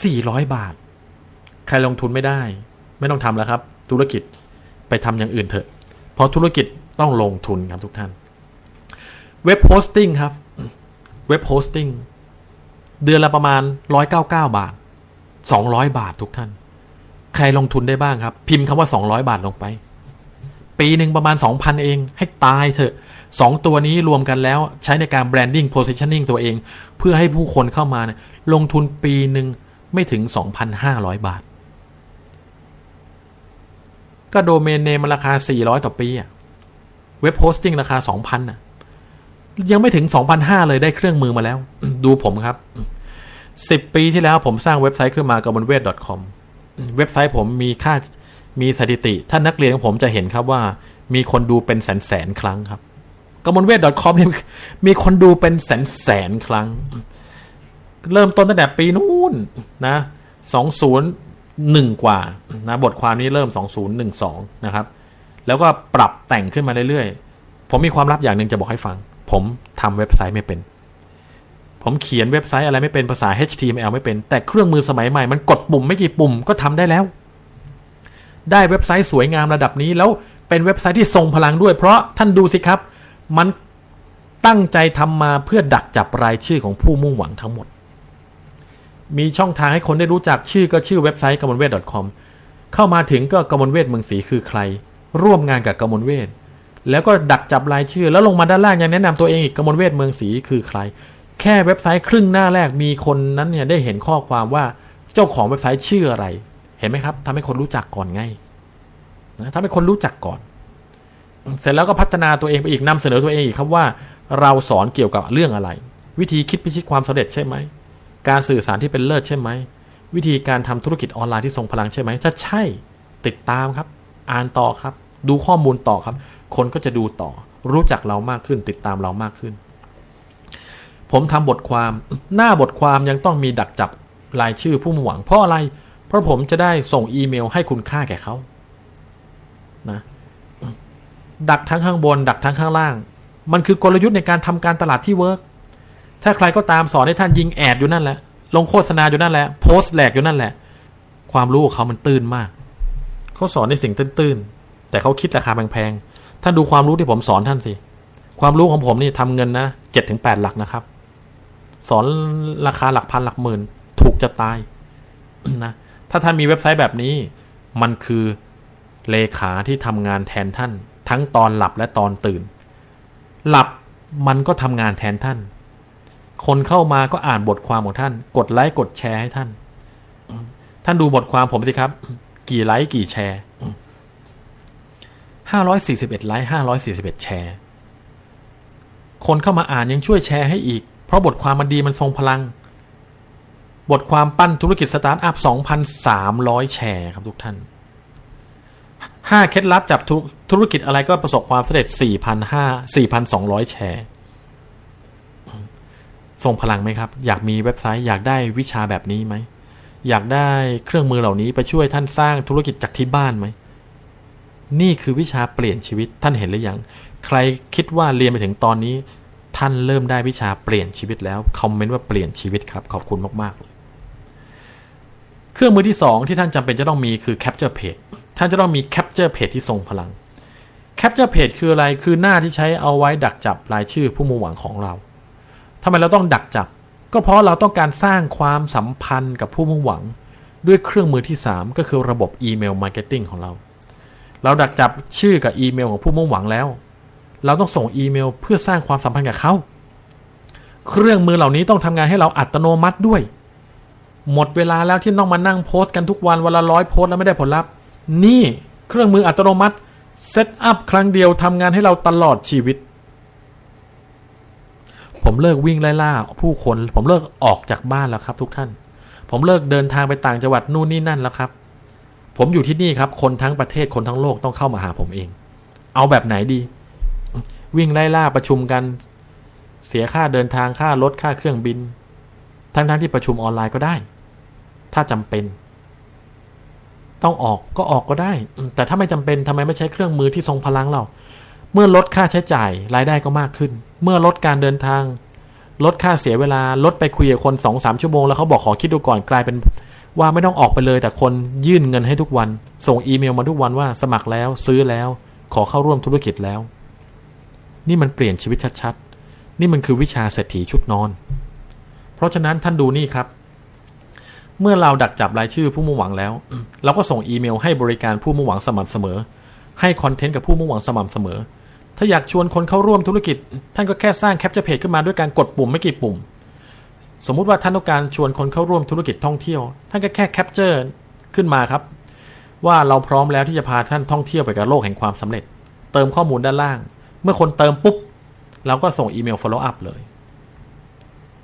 สี่ร้อยบาท ใครลงทุนไม่ได้ ไม่ต้องทำแล้วครับ ธุรกิจไปทำอย่างอื่นเถอะ เพราะธุรกิจต้องลงทุนครับทุกท่าน web hosting ครับ web hosting เดือนละประมาณร้อยเก้าเก้าบาทสองร้อยบาททุกท่าน ใครลงทุนได้บ้างครับ พิมพ์คำว่าสองร้อยบาทลงไป ปีหนึ่งประมาณสองพันเอง ให้ตายเถอะสองตัวนี้รวมกันแล้วใช้ในการ branding positioning ตัวเอง เพื่อให้ผู้คนเข้ามาเนี่ยลงทุนปีหนึ่งไม่ถึง 2,500 บาท ก็ domain name ราคา 400 ต่อปีอะ web hosting ราคา 2,000อะ ยังไม่ถึง2,500เลยได้เครื่องมือมาแล้ว ดูผมครับ10ปีที่แล้วผมสร้างเว็บไซต์ขึ้นมากับบนเวท .com เว็บไซต์ผมมีค่ามีสถิติ ท่านนักเรียนของผมจะเห็นครับว่า มีคนดูเป็นแสนแสนครั้งครับกมลเวท .com เนี่ยมีคนดูเป็นแสนแสนครั้ง เริ่มต้นตั้งแต่ปีนู้นนะสองศูนย์หนึ่งกว่านะบทความนี้เริ่มสองศูนย์หนึ่งสองนะครับ แล้วก็ปรับแต่งขึ้นมาเรื่อยๆ ผมมีความลับอย่างหนึ่งจะบอกให้ฟัง ผมทำเว็บไซต์ไม่เป็น ผมเขียนเว็บไซต์อะไรไม่เป็นภาษา HTML ไม่เป็น แต่เครื่องมือสมัยใหม่มันกดปุ่มไม่กี่ปุ่มก็ทำได้แล้ว ได้เว็บไซต์สวยงามระดับนี้แล้วเป็นเว็บไซต์ที่ทรงพลังด้วย เพราะท่านดูสิครับ มันตั้งใจทำมาเพื่อดักจับรายชื่อของผู้มุ่งหวังทั้งหมด มีช่องทางให้คนได้รู้จักชื่อก็ชื่อเว็บไซต์กมลเวท .com เข้ามาถึงก็กมลเวทเมืองศรีคือใคร ร่วมงานกับกมลเวท แล้วก็ดักจับรายชื่อ แล้วลงมาด้านล่างยังแนะนำตัวเองอีกกมลเวทเมืองศรีคือใคร แค่เว็บไซต์ครึ่งหน้าแรกมีคนนั้นเนี่ยได้เห็นข้อความว่าเจ้าของเว็บไซต์ชื่ออะไร เห็นไหมครับทำให้คนรู้จักก่อนไงนะทำให้คนรู้จักก่อน เสร็จแล้วก็พัฒนาตัวเองไปอีกนำเสนอตัวเองอีกครับว่า เราสอนเกี่ยวกับเรื่องอะไร วิธีคิดพิชิตความสำเร็จใช่ไหมการสื่อสารที่เป็นเลิศใช่ไหมวิธีการทำธุรกิจออนไลน์ที่ทรงพลังใช่ไหมถ้าใช่ติดตามครับ อ่านต่อครับ ดูข้อมูลต่อครับ คนก็จะดูต่อ รู้จักเรามากขึ้น ติดตามเรามากขึ้น ผมทำบทความหน้าบทความยังต้องมีดักจับรายชื่อผู้มุ่งหวัง เพราะอะไร เพราะผมจะได้ส่งอีเมลให้คุณค่าแก่เขานะดักทั้งข้างบน ดักทั้งข้างล่าง มันคือกลยุทธ์ในการทำการตลาดที่เวิร์กถ้าใครก็ตามสอนให้ท่านยิงแอดอยู่นั่นแหละ ลงโฆษณาอยู่นั่นแหละ โพสต์แหลกอยู่นั่นแหละ ความรู้ของเขามันตื้นมาก เขาสอนในสิ่งตื้นแต่เขาคิดราคาแพง ท่านดูความรู้ที่ผมสอนท่านสิ ความรู้ของผมนี่ทำเงินนะเจ็ดถึงแปดหลักนะครับ สอนราคาหลักพันหลักหมื่น ถูกจะตายนะถ้าท่านมีเว็บไซต์แบบนี้ มันคือเลขาที่ทำงานแทนท่าน ทั้งตอนหลับและตอนตื่น หลับมันก็ทำงานแทนท่าน คนเข้ามาก็อ่านบทความของท่าน กดไลค์กดแชร์ให้ท่าน ท่านดูบทความผมสิครับ กี่ไลค์กี่แชร์ ห้าร้อยสี่สิบเอ็ดไลค์ห้าร้อยสี่สิบเอ็ดแชร์ คนเข้ามาอ่านยังช่วยแชร์ให้อีก เพราะบทความมันดีมันทรงพลัง บทความปั้นธุรกิจสตาร์ทอัพสองพันสามร้อยแชร์ครับทุกท่านห้าเคล็ดลับจับธุธุรกิจอะไรก็ประสบความสำเร็จสี่พันห้าสี่พันสองร้อยแชร์ทรงพลังไหมครับ อยากมีเว็บไซต์อยากได้วิชาแบบนี้ไหม อยากได้เครื่องมือเหล่านี้ไปช่วยท่านสร้างธุรกิจจากที่บ้านไหม นี่คือวิชาเปลี่ยนชีวิตท่านเห็นหรือยังใครคิดว่าเรียนไปถึงตอนนี้ ท่านเริ่มได้วิชาเปลี่ยนชีวิตแล้วคอมเมนต์ว่าเปลี่ยนชีวิตครับขอบคุณมากๆเลยเครื่องมือที่สองที่ท่านจำเป็นจะต้องมีคือ Capture Page ท่านจะต้องมี Capture Page ที่ทรงพลัง Capture Page คืออะไรคือหน้าที่ใช้เอาไว้ดักจับรายชื่อผู้มุ่งหวังของเราทำไมเราต้องดักจับ ก็เพราะเราต้องการสร้างความสัมพันธ์กับผู้มุ่งหวัง ด้วยเครื่องมือที่ 3 ก็คือระบบ email marketing ของเรา เราดักจับชื่อกับอีเมลของผู้มุ่งหวังแล้ว เราต้องส่งอีเมลเพื่อสร้างความสัมพันธ์กับเขา เครื่องมือเหล่านี้ต้องทำงานให้เราอัตโนมัติด้วย หมดเวลาแล้วที่ต้องมานั่งโพสต์กันทุกวันวันละร้อยโพสต์แล้วไม่ได้ผลลัพธ์ นี่เครื่องมืออัตโนมัติ set up ครั้งเดียวทำงานให้เราตลอดชีวิต ผมเลิกวิ่งไล่ล่าผู้คน ผมเลิกออกจากบ้านแล้วครับ ทุกท่าน ผมเลิกเดินทางไปต่างจังหวัดนู่นนี่นั่นแล้วครับ ผมอยู่ที่นี่ครับ คนทั้งประเทศคนทั้งโลกต้องเข้ามาหาผมเอง เอาแบบไหนดี วิ่งไล่ล่าประชุมกัน เสียค่าเดินทางค่ารถค่าเครื่องบิน ทั้งทั้งที่ประชุมออนไลน์ก็ได้ ถ้าจำเป็น ต้องออกก็ออกก็ได้ แต่ถ้าไม่จำเป็นทำไมไม่ใช้เครื่องมือที่ทรงพลังเรา เมื่อลดค่าใช้จ่ายรายได้ก็มากขึ้น เมื่อลดการเดินทาง ลดค่าเสียเวลา ลดไปคุยกับคนสองสามชั่วโมงแล้วเขาบอกขอคิดดูก่อนกลายเป็น ว่าไม่ต้องออกไปเลยแต่คนยื่นเงินให้ทุกวัน ส่งอีเมลมาทุกวันว่าสมัครแล้วซื้อแล้ว ขอเข้าร่วมธุรกิจแล้ว นี่มันเปลี่ยนชีวิตชัดๆ นี่มันคือวิชาเศรษฐีชุดนอน เพราะฉะนั้นท่านดูนี่ครับ เมื่อเราดักจับรายชื่อผู้มุ่งหวังแล้ว เราก็ส่งอีเมลให้บริการผู้มุ่งหวังสม่ำเสมอ ให้คอนเทนต์กับผู้มุ่งหวังสม่ำเสมอ ถ้าอยากชวนคนเข้าร่วมธุรกิจ ท่านก็แค่สร้าง Capture Page ขึ้นมาด้วยการกดปุ่มไม่กี่ปุ่ม สมมุติว่าท่านต้องการชวนคนเข้าร่วมธุรกิจท่องเที่ยว ท่านก็แค่ Capture ขึ้นมาครับ ว่าเราพร้อมแล้วที่จะพาท่านท่องเที่ยวไปกับโลกแห่งความสำเร็จ เติมข้อมูลด้านล่าง เมื่อคนเติมปุ๊บเราก็ส่งอีเมล follow up เลย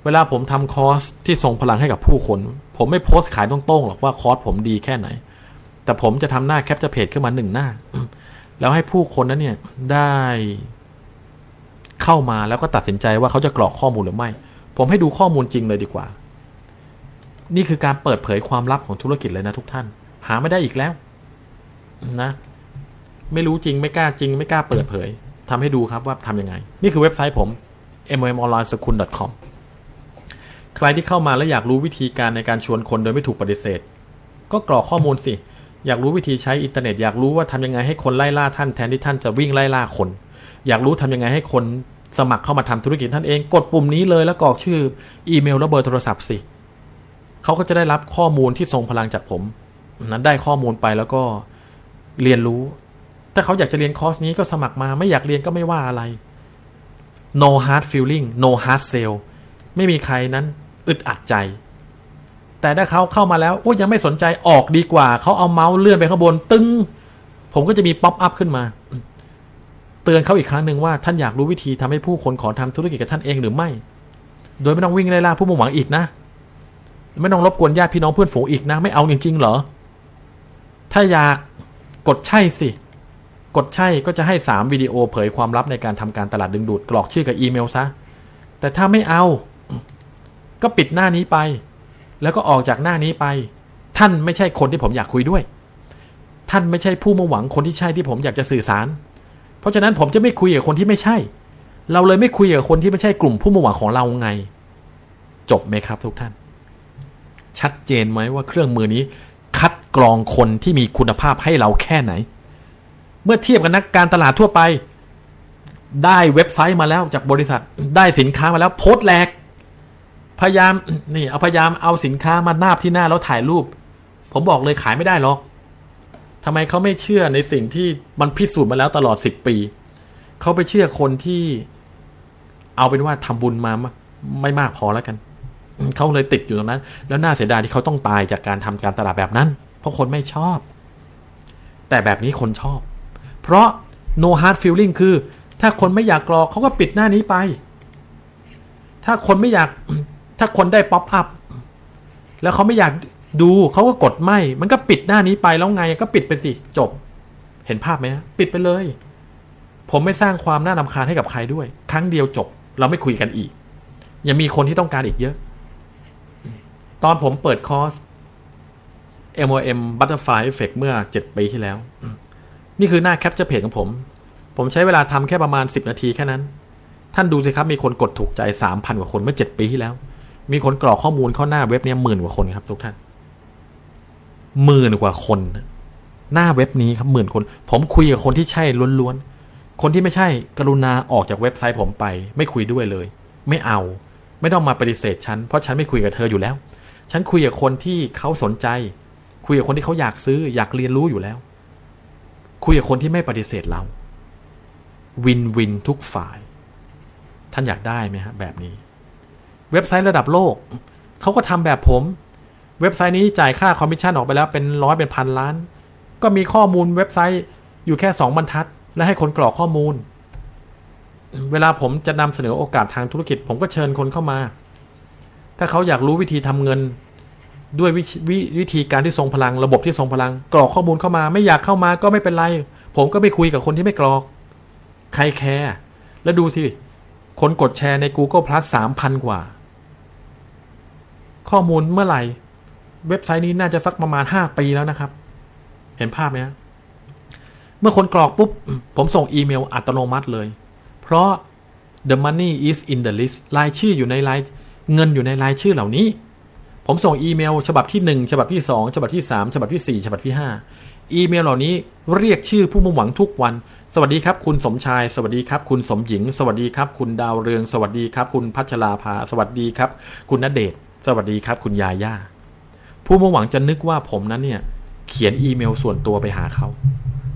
เวลาผมทำคอร์สที่ทรงพลังให้กับผู้คน ผมไม่โพสต์ขายตรงๆหรอกว่าคอร์สผมดีแค่ไหน แต่ผมจะทำหน้า Capture Page ขึ้นมาหนึ่งหน้า แล้วให้ผู้คนนั้นเนี่ยได้เข้ามาแล้วก็ตัดสินใจว่าเขาจะกรอกข้อมูลหรือไม่ ผมให้ดูข้อมูลจริงเลยดีกว่า นี่คือการเปิดเผยความลับของธุรกิจเลยนะทุกท่าน หาไม่ได้อีกแล้ว นะ ไม่รู้จริงไม่กล้าจริง ไม่กล้าเปิดเผยทำให้ดูครับว่าทำยังไง นี่คือเว็บไซต์ผม mmonlineschool.com ใครที่เข้ามาแล้วอยากรู้วิธีการในการชวนคนโดยไม่ถูกปฏิเสธ ก็กรอกข้อมูลสิ อยากรู้วิธีใช้อินเทอร์เน็ต อยากรู้ว่าทำยังไงให้คนไล่ล่าท่านแทนที่ท่านจะวิ่งไล่ล่าคน อยากรู้ทำยังไงให้คน สมัครเข้ามาทำธุรกิจท่านเอง กดปุ่มนี้เลยแล้วกรอกชื่อ อีเมลและเบอร์โทรศัพท์สิเขาก็จะได้รับข้อมูลที่ทรงพลังจากผม นั้นได้ข้อมูลไปแล้วก็เรียนรู้ ถ้าเขาอยากจะเรียนคอร์สนี้ก็สมัครมาไม่อยากเรียนก็ไม่ว่าอะไร no hard feeling no hard sell ไม่มีใครนั้นอึดอัดใจ แต่ถ้าเขาเข้ามาแล้วโอ้ยังไม่สนใจออกดีกว่า เขาเอาเมาส์เลื่อนไปข้างบนตึ้งผมก็จะมีป๊อปอัพขึ้นมา เตือนเขาอีกครั้งหนึ่งว่าท่านอยากรู้วิธีทำให้ผู้คนขอทำธุรกิจกับท่านเองหรือไม่ โดยไม่ต้องวิ่งไล่ล่าผู้มุ่งหวังอีกนะ ไม่ต้องรบกวนญาติพี่น้องเพื่อนฝูงอีกนะ ไม่เอาจริงๆเหรอ ถ้าอยากกดใช่สิ กดใช่ก็จะให้สามวิดีโอเผยความลับในการทำการตลาดดึงดูดกรอกชื่อกับอีเมลซะ แต่ถ้าไม่เอา ก็ปิดหน้านี้ไป แล้วก็ออกจากหน้านี้ไป ท่านไม่ใช่คนที่ผมอยากคุยด้วย ท่านไม่ใช่ผู้มุ่งหวังคนที่ใช่ที่ผมอยากจะสื่อสาร เพราะฉะนั้นผมจะไม่คุยกับคนที่ไม่ใช่ เราเลยไม่คุยกับคนที่ไม่ใช่กลุ่มผู้มุ่งหวังของเราไง จบไหมครับทุกท่าน ชัดเจนไหมว่าเครื่องมือนี้ คัดกรองคนที่มีคุณภาพให้เราแค่ไหน เมื่อเทียบกับนักการตลาดทั่วไป ได้เว็บไซต์มาแล้วจากบริษัทได้สินค้ามาแล้วโพสต์แหลกพยายามนี่เอาพยายามเอาสินค้ามานาบที่หน้าแล้วถ่ายรูป ผมบอกเลยขายไม่ได้หรอก ทำไมเขาไม่เชื่อในสิ่งที่มันพิสูจน์มาแล้วตลอดสิบปีเขาไปเชื่อคนที่ เอาเป็นว่าทำบุญมาไม่มากพอแล้วกันเขาเลยติดอยู่ตรงนั้น แล้วน่าเสียดายที่เขาต้องตายจากการทำการตลาดแบบนั้น เพราะคนไม่ชอบ แต่แบบนี้คนชอบ เพราะ no hard feeling คือ ถ้าคนไม่อยากกรอกเขาก็ปิดหน้านี้ไป ถ้าคนไม่อยาก ถ้าคนได้ป๊อปอัพแล้วเขาไม่อยาก ดูเขาก็กดไม่ มันก็ปิดหน้านี้ไปแล้วไงก็ปิดไปสิจบ เห็นภาพไหมปิดไปเลย ผมไม่สร้างความน่านำคาญให้กับใครด้วย ครั้งเดียวจบ เราไม่คุยกันอีก ยังมีคนที่ต้องการอีกเยอะ ตอนผมเปิดคอร์ส MOM Butterfly Effect เมื่อ 7 ปีที่แล้ว นี่คือหน้าแคปเจอร์เพจของผม ผมใช้เวลาทำแค่ประมาณ 10 นาทีแค่นั้น ท่านดูสิครับมีคนกดถูกใจ 3,000 กว่าคนเมื่อ 7 ปีที่แล้ว มีคนกรอกข้อมูลเข้าหน้าเว็บเนี้ยหมื่นกว่าคนครับทุกท่าน หมื่นกว่าคน หน้าเว็บนี้ครับหมื่นคน ผมคุยกับคนที่ใช่ล้วนๆ คนที่ไม่ใช่กรุณาออกจากเว็บไซต์ผมไป ไม่คุยด้วยเลย ไม่เอา ไม่ต้องมาปฏิเสธฉัน เพราะฉันไม่คุยกับเธออยู่แล้ว ฉันคุยกับคนที่เขาสนใจ คุยกับคนที่เขาอยากซื้อ อยากเรียนรู้อยู่แล้ว คุยกับคนที่ไม่ปฏิเสธเรา win-win ทุกฝ่าย ท่านอยากได้ไหมฮะแบบนี้ เว็บไซต์ระดับโลกเขาก็ทำแบบผม เว็บไซต์นี้จ่ายค่าคอมมิชชั่นออกไปแล้วเป็นร้อยเป็นพันล้าน ก็มีข้อมูลเว็บไซต์อยู่แค่สองบรรทัด และให้คนกรอกข้อมูล เวลาผมจะนำเสนอโอกาสทางธุรกิจ ผมก็เชิญคนเข้ามา ถ้าเขาอยากรู้วิธีทำเงิน ด้วยวววิธีการที่ทรงพลัง ระบบที่ทรงพลัง กรอกข้อมูลเข้ามา ไม่อยากเข้ามาก็ไม่เป็นไร ผมก็ไม่คุยกับคนที่ไม่กรอก ใครแคร์แล้วดูสิคนกดแชร์ใน Google Plus สามพันกว่า ข้อมูลเมื่อไหร่ เว็บไซต์นี้น่าจะสักประมาณห้าปีแล้วนะครับ เห็นภาพไหมเมื่อคนกรอกปุ๊บ ผมส่งอีเมลอัตโนมัติเลย เพราะ the money is in the list รายชื่ออยู่ในรายเงินอยู่ในรายชื่อเหล่านี้ ผมส่งอีเมล ฉบับที่หนึ่งฉบับที่สองฉบับที่สามฉบับที่สี่ฉบับที่ห้าอีเมลเหล่านี้เรียกชื่อผู้มุ่งหวังทุกวัน สวัสดีครับ คุณสมชาย สวัสดีครับ คุณสมหญิง สวัสดีครับ คุณดาวเรือง สวัสดีครับ คุณพัชราภา สวัสดีครับ คุณณเดช สวัสดีครับ คุณยาย่า ผู้มุ่งหวังจะนึกว่าผมนั้นเนี่ย เขียนอีเมลส่วนตัวไปหาเขา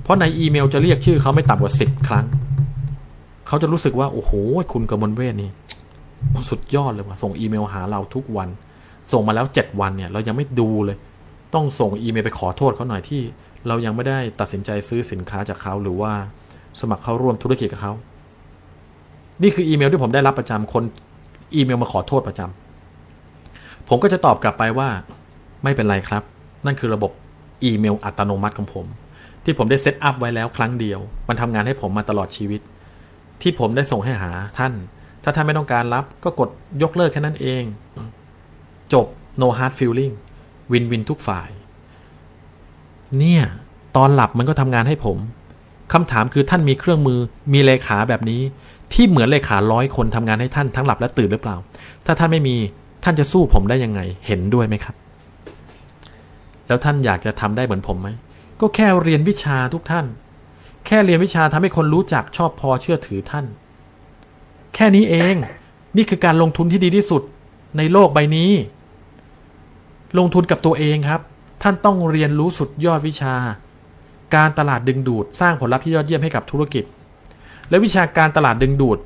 เพราะในอีเมลจะเรียกชื่อเขาไม่ต่ำกว่าสิบครั้ง เขาจะรู้สึกว่า โอ้โห คุณกมลเวทนี่สุดยอดเลยว่ะ ส่งอีเมลหาเราทุกวัน ส่งมาแล้วเจ็ดวันเนี่ย เรายังไม่ดูเลย ต้องส่งอีเมลไปขอโทษเขาหน่อยที่ เรายังไม่ได้ตัดสินใจซื้อสินค้าจากเขาหรือว่าสมัครเข้าร่วมธุรกิจกับเขา นี่คืออีเมลที่ผมได้รับประจำคนอีเมลมาขอโทษประจำผมก็จะตอบกลับไปว่า ไม่เป็นไรครับ นั่นคือระบบอีเมลอัตโนมัติของผม ที่ผมได้ set up ไว้แล้วครั้งเดียว มันทำงานให้ผมมาตลอดชีวิต ที่ผมได้ส่งให้หาท่าน ถ้าท่านไม่ต้องการรับก็กดยกเลิกแค่นั้นเอง จบ no hard feeling win-win ทุกฝ่าย เนี่ย ตอนหลับมันก็ทำงานให้ผมคำถามคือท่านมีเครื่องมือมีเลขาแบบนี้ ที่เหมือนเลขาร้อยคนทำงานให้ท่านทั้งหลับและตื่นหรือเปล่า ถ้าท่านไม่มีท่านจะสู้ผมได้ยังไง เห็นด้วยไหมครับ แล้วท่านอยากจะทำได้เหมือนผมไหม ก็แค่เรียนวิชาทุกท่าน แค่เรียนวิชาทำให้คนรู้จักชอบพอเชื่อถือท่าน แค่นี้เอง นี่คือการลงทุนที่ดีที่สุดในโลกใบนี้ ลงทุนกับตัวเองครับ ท่านต้องเรียนรู้สุดยอดวิชา การตลาดดึงดูด สร้างผลลัพธ์ที่ยอดเยี่ยมให้กับธุรกิจ และวิชาการตลาดดึงดูด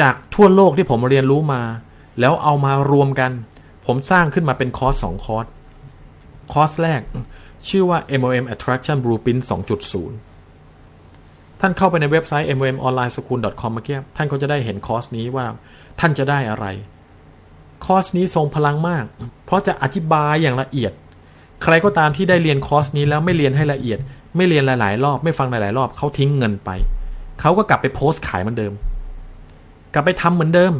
จากทั่วโลกที่ผมเรียนรู้มา แล้วเอามารวมกัน ผมสร้างขึ้นมาเป็นคอร์สสองคอร์ส คอร์สแรก ชื่อว่า MLM Attraction Blueprint 2.0 ท่านเข้าไปในเว็บไซต์ mlmonlineschool.com เมื่อกี้ท่านก็จะได้เห็นคอร์สนี้ว่าท่านจะได้อะไร คอร์สนี้ทรงพลังมาก เพราะจะอธิบายอย่างละเอียด ใครก็ตามที่ได้เรียนคอร์สนี้แล้วไม่เรียนให้ละเอียด ไม่เรียนหลาย ๆ รอบ ไม่ฟังหลาย ๆ รอบเขาทิ้งเงินไป เขาก็กลับไปโพสต์ขายเหมือนเดิม กลับไปทำเหมือนเดิม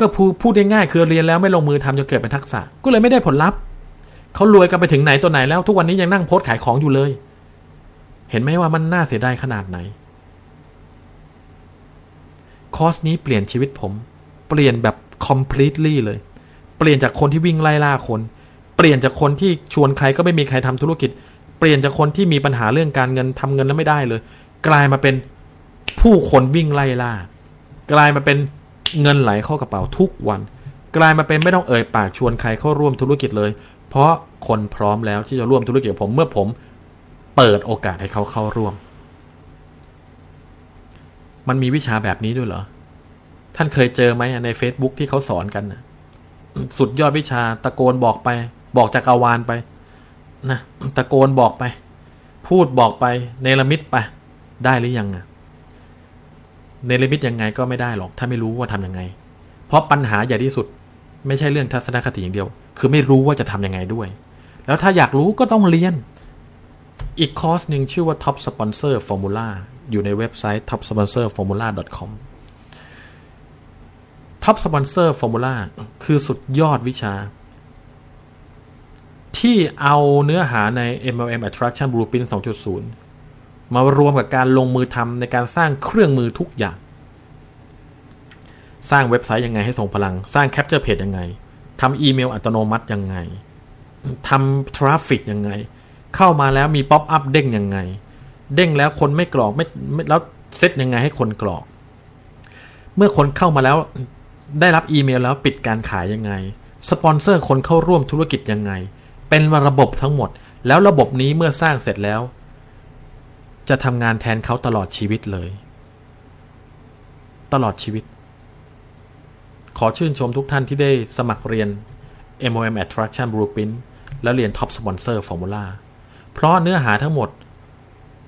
ก็พูดง่ายๆคือเรียนแล้วไม่ลงมือทำจนเกิดเป็นทักษะ ก็เลยไม่ได้ผลลัพธ์ เขารวยกันไปถึงไหนตัวไหนแล้ว ทุกวันนี้ยังนั่งโพสขายของอยู่เลย เห็นไหมว่ามันน่าเสียดายขนาดไหน คอร์สนี้เปลี่ยนชีวิตผม เปลี่ยนแบบ completely เลย เปลี่ยนจากคนที่วิ่งไล่ล่าคน เปลี่ยนจากคนที่ชวนใครก็ไม่มีใครทำธุรกิจ เปลี่ยนจากคนที่มีปัญหาเรื่องการเงินทำเงินแล้วไม่ได้เลย กลายมาเป็นผู้คนวิ่งไล่ล่า กลายมาเป็นเงินไหลเข้ากระเป๋าทุกวัน กลายมาเป็นไม่ต้องเอ่ยปากชวนใครเข้าร่วมธุรกิจเลย เพราะคนพร้อมแล้วที่จะร่วมธุรกิจกับผมเมื่อผมเปิดโอกาสให้เขาเข้าร่วม มันมีวิชาแบบนี้ด้วยเหรอ ท่านเคยเจอไหมใน Facebook ที่เขาสอนกันนะสุดยอดวิชาตะโกนบอกไป บอกจักรวาลไปนะตะโกนบอกไป พูดบอกไปเนรมิตไป ได้หรือยังอะเนรมิตยังไงก็ไม่ได้หรอก ถ้าไม่รู้ว่าทำยังไง เพราะปัญหาใหญ่ที่สุด ไม่ใช่เรื่องทัศนคติอย่างเดียวคือไม่รู้ว่าจะทำยังไงด้วย แล้วถ้าอยากรู้ก็ต้องเรียน อีกคอร์สหนึ่งชื่อว่า Top Sponsor Formula อยู่ในเว็บไซต์ topsponsorformula.com Top Sponsor Formula คือสุดยอดวิชา ที่เอาเนื้อหาใน MLM Attraction Blueprint 2.0 มารวมกับการลงมือทำในการสร้างเครื่องมือทุกอย่าง สร้างเว็บไซต์ยังไงให้ทรงพลัง สร้าง Capture Page ยังไง ทำอีเมลอัตโนมัติยังไงทำ traffic ยังไง เข้ามาแล้วมี pop-up เด้งยังไง เด้งแล้วคนไม่กรอกไม่ไม่แล้วเซตยังไงให้คนกรอก เมื่อคนเข้ามาแล้วได้รับอีเมลแล้วปิดการขายยังไง สปอนเซอร์คนเข้าร่วมธุรกิจยังไง เป็นระบบทั้งหมด แล้วระบบนี้เมื่อสร้างเสร็จแล้ว จะทำงานแทนเขาตลอดชีวิตเลย ตลอดชีวิต ขอชื่นชมทุกท่านที่ได้สมัครเรียน MOM Attraction Blueprint และเรียน Top Sponsor Formula เพราะเนื้อหาทั้งหมด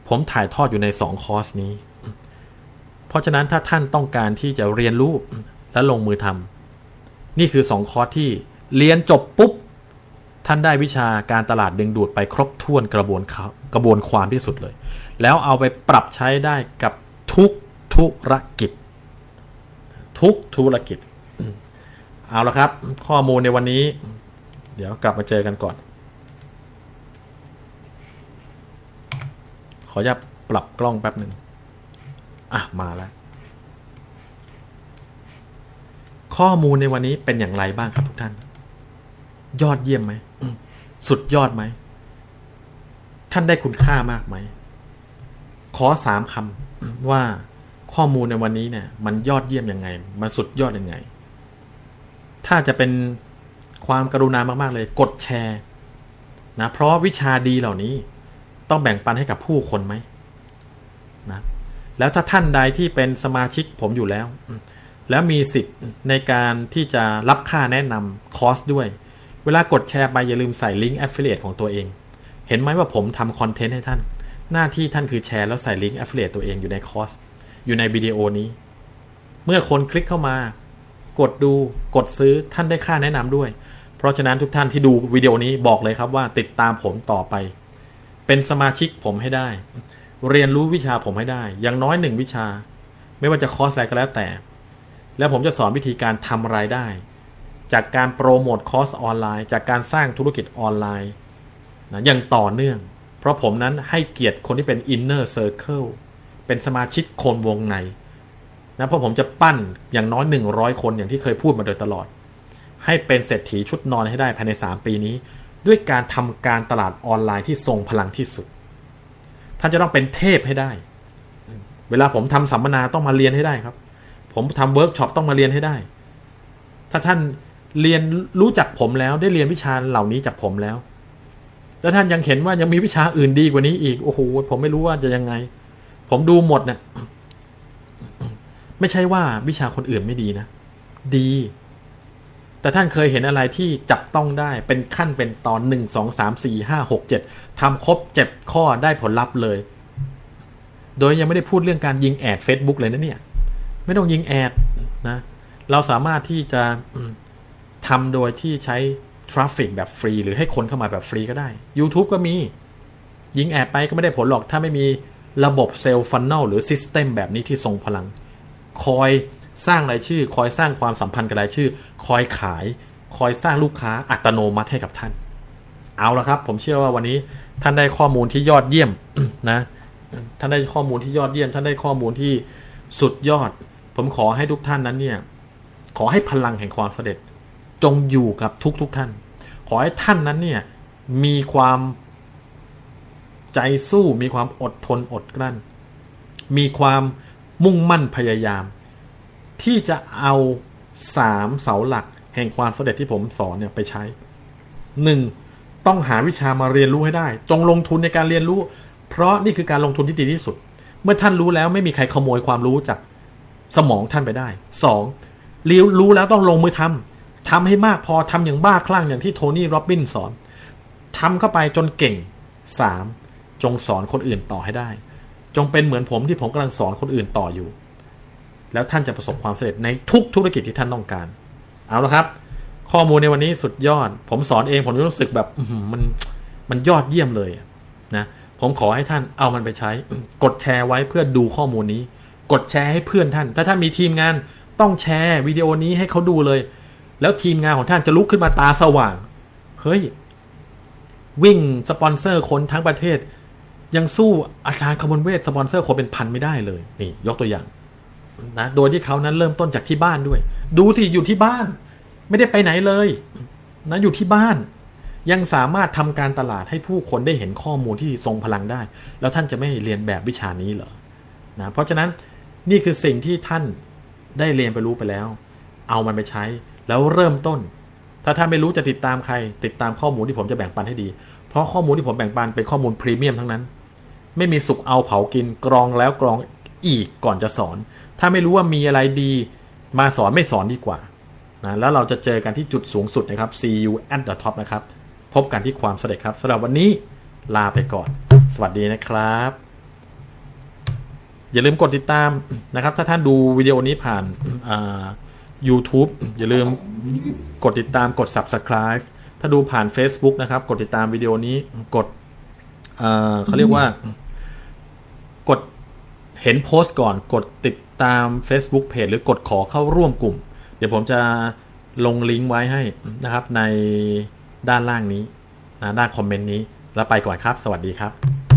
ผมถ่ายทอดอยู่ใน 2 คอร์สนี้ เพราะฉะนั้นถ้าท่านต้องการที่จะเรียนรู้และลงมือทำนี่คือ 2 คอร์สที่เรียนจบปุ๊บ ท่านได้วิชาการตลาดดึงดูดไปครบถ้วนกระบวนกระบวนความที่สุดเลย แล้วเอาไปปรับใช้ได้กับทุกธุรกิจ ทุกธุรกิจ เอาละครับ ข้อมูลในวันนี้ เดี๋ยวกลับมาเจอกันก่อน ขออนุญาตปรับกล้องแป๊บหนึ่งอะ มาแล้ว ข้อมูลในวันนี้เป็นอย่างไรบ้างครับทุกท่าน ยอดเยี่ยมไหม สุดยอดไหม ท่านได้คุณค่ามากไหม ขอสามคำว่าข้อมูลในวันนี้เนี่ย มันยอดเยี่ยมยังไง มันสุดยอดยังไง ถ้าจะเป็นความกรุณามาก ๆ เลยกดแชร์นะเพราะวิชาดีเหล่านี้ต้องแบ่งปันให้กับผู้คนไหมนะแล้วถ้าท่านใดที่เป็นสมาชิกผมอยู่แล้ว แล้วมีสิทธิ์ในการที่จะรับค่าแนะนำคอร์สด้วย เวลากดแชร์ไปอย่าลืมใส่ลิงก์ Affiliate ของตัวเอง เห็นไหมว่าผมทำคอนเทนต์ให้ท่าน หน้าที่ท่านคือแชร์แล้วใส่ลิงก์ Affiliate ตัวเองอยู่ในคอร์สอยู่ในวิดีโอนี้ เมื่อคนคลิกเข้ามา กดดูกดซื้อท่านได้ค่าแนะนำด้วย เพราะฉะนั้นทุกท่านที่ดูวิดีโอนี้บอกเลยครับว่าติดตามผมต่อไป เป็นสมาชิกผมให้ได้ เรียนรู้วิชาผมให้ได้ อย่างน้อยหนึ่งวิชา ไม่ว่าจะคอร์สอะไรก็แล้วแต่ แล้วผมจะสอนวิธีการทำรายได้ จากการโปรโมทคอร์สออนไลน์ จากการสร้างธุรกิจออนไลน์นะอย่างต่อเนื่อง เพราะผมนั้นให้เกียรติคนที่เป็น inner circle เป็นสมาชิกคนวงใน นะเพราะผมจะปั้นอย่างน้อย 100 คนอย่างที่เคยพูดมาโดยตลอด ให้เป็นเศรษฐีชุดนอนให้ได้ภายใน 3 ปีนี้ ด้วยการทำการตลาดออนไลน์ที่ทรงพลังที่สุด ท่านจะต้องเป็นเทพให้ได้ เวลาผมทำสัมมนาต้องมาเรียนให้ได้ครับ ผมทำเวิร์กช็อปต้องมาเรียนให้ได้ ถ้าท่านเรียนรู้จักผมแล้วได้เรียนวิชาเหล่านี้จากผมแล้ว แล้วท่านยังเห็นว่ายังมีวิชาอื่นดีกว่านี้อีกโอ้โหผมไม่รู้ว่าจะยังไง ผมดูหมดเนะี่ย ไม่ใช่ว่าวิชาคนอื่นไม่ดีนะ ดี แต่ท่านเคยเห็นอะไรที่จับต้องได้เป็นขั้นเป็นตอนหนึ่งสองสามสี่ห้าหกเจ็ดทำครบเจ็ดข้อได้ผลลัพธ์เลย โดยยังไม่ได้พูดเรื่องการยิงแอด Facebook เลยนะเนี่ย ไม่ต้องยิง ad นะ เราสามารถที่จะทำโดยที่ใช้ traffic แบบฟรี หรือให้คนเข้ามาแบบฟรีก็ได้ YouTube ก็มี ยิง ad ไปก็ไม่ได้ผลหรอกถ้าไม่มีระบบ sales funnel หรือ system แบบนี้ที่ทรงพลัง คอยสร้างรายชื่อ คอยสร้างความสัมพันธ์กับรายชื่อ คอยขาย คอยสร้างลูกค้าอัตโนมัติให้กับท่าน เอาละครับ ผมเชื่อว่าวันนี้ท่านได้ข้อมูลที่ยอดเยี่ยมนะ ท่านได้ข้อมูลที่ยอดเยี่ยม ท่านได้ข้อมูลที่สุดยอด ผมขอให้ทุกท่านนั้นเนี่ย ขอให้พลังแห่งความสเสด็จ จงอยู่กับทุกทุกท่าน ขอให้ท่านนั้นเนี่ยมีความใจสู้มีความอดทนอดกลั้น มีความ มุ่งมั่นพยายาม ที่จะเอาสามเสาหลัก แห่งความสำเร็จที่ผมสอนเนี่ยไปใช้หนึ่งต้องหาวิชามาเรียนรู้ให้ได้ จงลงทุนในการเรียนรู้ เพราะนี่คือการลงทุนที่ดีที่สุด เมื่อท่านรู้แล้วไม่มีใครขโมยความรู้จากสมองท่านไปได้สองเรียนรู้แล้วต้องลงมือทำทำให้มากพอทำอย่างบ้าคลั่งอย่างที่โทนี่โรบบินสอนทำเข้าไปจนเก่งสามจงสอนคนอื่นต่อให้ได้ จงเป็นเหมือนผมที่ผมกำลังสอนคนอื่นต่ออยู่ แล้วท่านจะประสบความสำเร็จในทุกธุรกิจที่ท่านต้องการ เอาละครับ ข้อมูลในวันนี้สุดยอด ผมสอนเองผมรู้สึกแบบมันมันยอดเยี่ยมเลยนะผมขอให้ท่านเอามันไปใช้ กดแชร์ไว้เพื่อดูข้อมูลนี้ กดแชร์ให้เพื่อนท่าน ถ้าท่านมีทีมงานต้องแชร์วิดีโอนี้ให้เขาดูเลย แล้วทีมงานของท่านจะลุกขึ้นมาตาสว่าง เฮ้ย วิ่งสปอนเซอร์คนทั้งประเทศ ยังสู้อาจารย์คำมลเวทสปอนเซอร์คนเป็นพันไม่ได้เลยนี่ ยกตัวอย่างนะโดยที่เขานั้นเริ่มต้นจากที่บ้านด้วย ดูสิอยู่ที่บ้าน ไม่ได้ไปไหนเลยนะอยู่ที่บ้าน ยังสามารถทำการตลาดให้ผู้คนได้เห็นข้อมูลที่ทรงพลังได้ แล้วท่านจะไม่เรียนแบบวิชานี้เหรอนะเพราะฉะนั้นนี่คือสิ่งที่ท่านได้เรียนไปรู้ไปแล้ว เอามันไปใช้ แล้วเริ่มต้น ถ้าท่านไม่รู้จะติดตามใคร ติดตามข้อมูลที่ผมจะแบ่งปันให้ดี เพราะข้อมูลที่ผมแบ่งปันเป็นข้อมูลพรีเมียมทั้งนั้น ไม่มีสุกเอาเผากินกรองแล้วกรองอีกก่อนจะสอน ถ้าไม่รู้ว่ามีอะไรดีมาสอนไม่สอนดีกว่านะแล้วเราจะเจอกันที่จุดสูงสุดนะครับ see you at the top นะครับ พบกันที่ความสำเร็จครับสำหรับวันนี้ลาไปก่อน สวัสดีนะครับ อย่าลืมกดติดตามนะครับ ถ้าท่านดูวิดีโอนี้ผ่านอ่า YouTube อย่าลืมกดติดตามกด Subscribe ถ้าดูผ่าน Facebook นะครับ กดติดตามวิดีโอนี้กด เขาเรียกว่ากดเห็นโพสต์ก่อนกดติดตาม Facebook Page หรือกดขอเข้าร่วมกลุ่ม เดี๋ยวผมจะลงลิงก์ไว้ให้นะครับในด้านล่างนี้นะด้านคอมเมนต์นี้ แล้วไปก่อนครับ สวัสดีครับ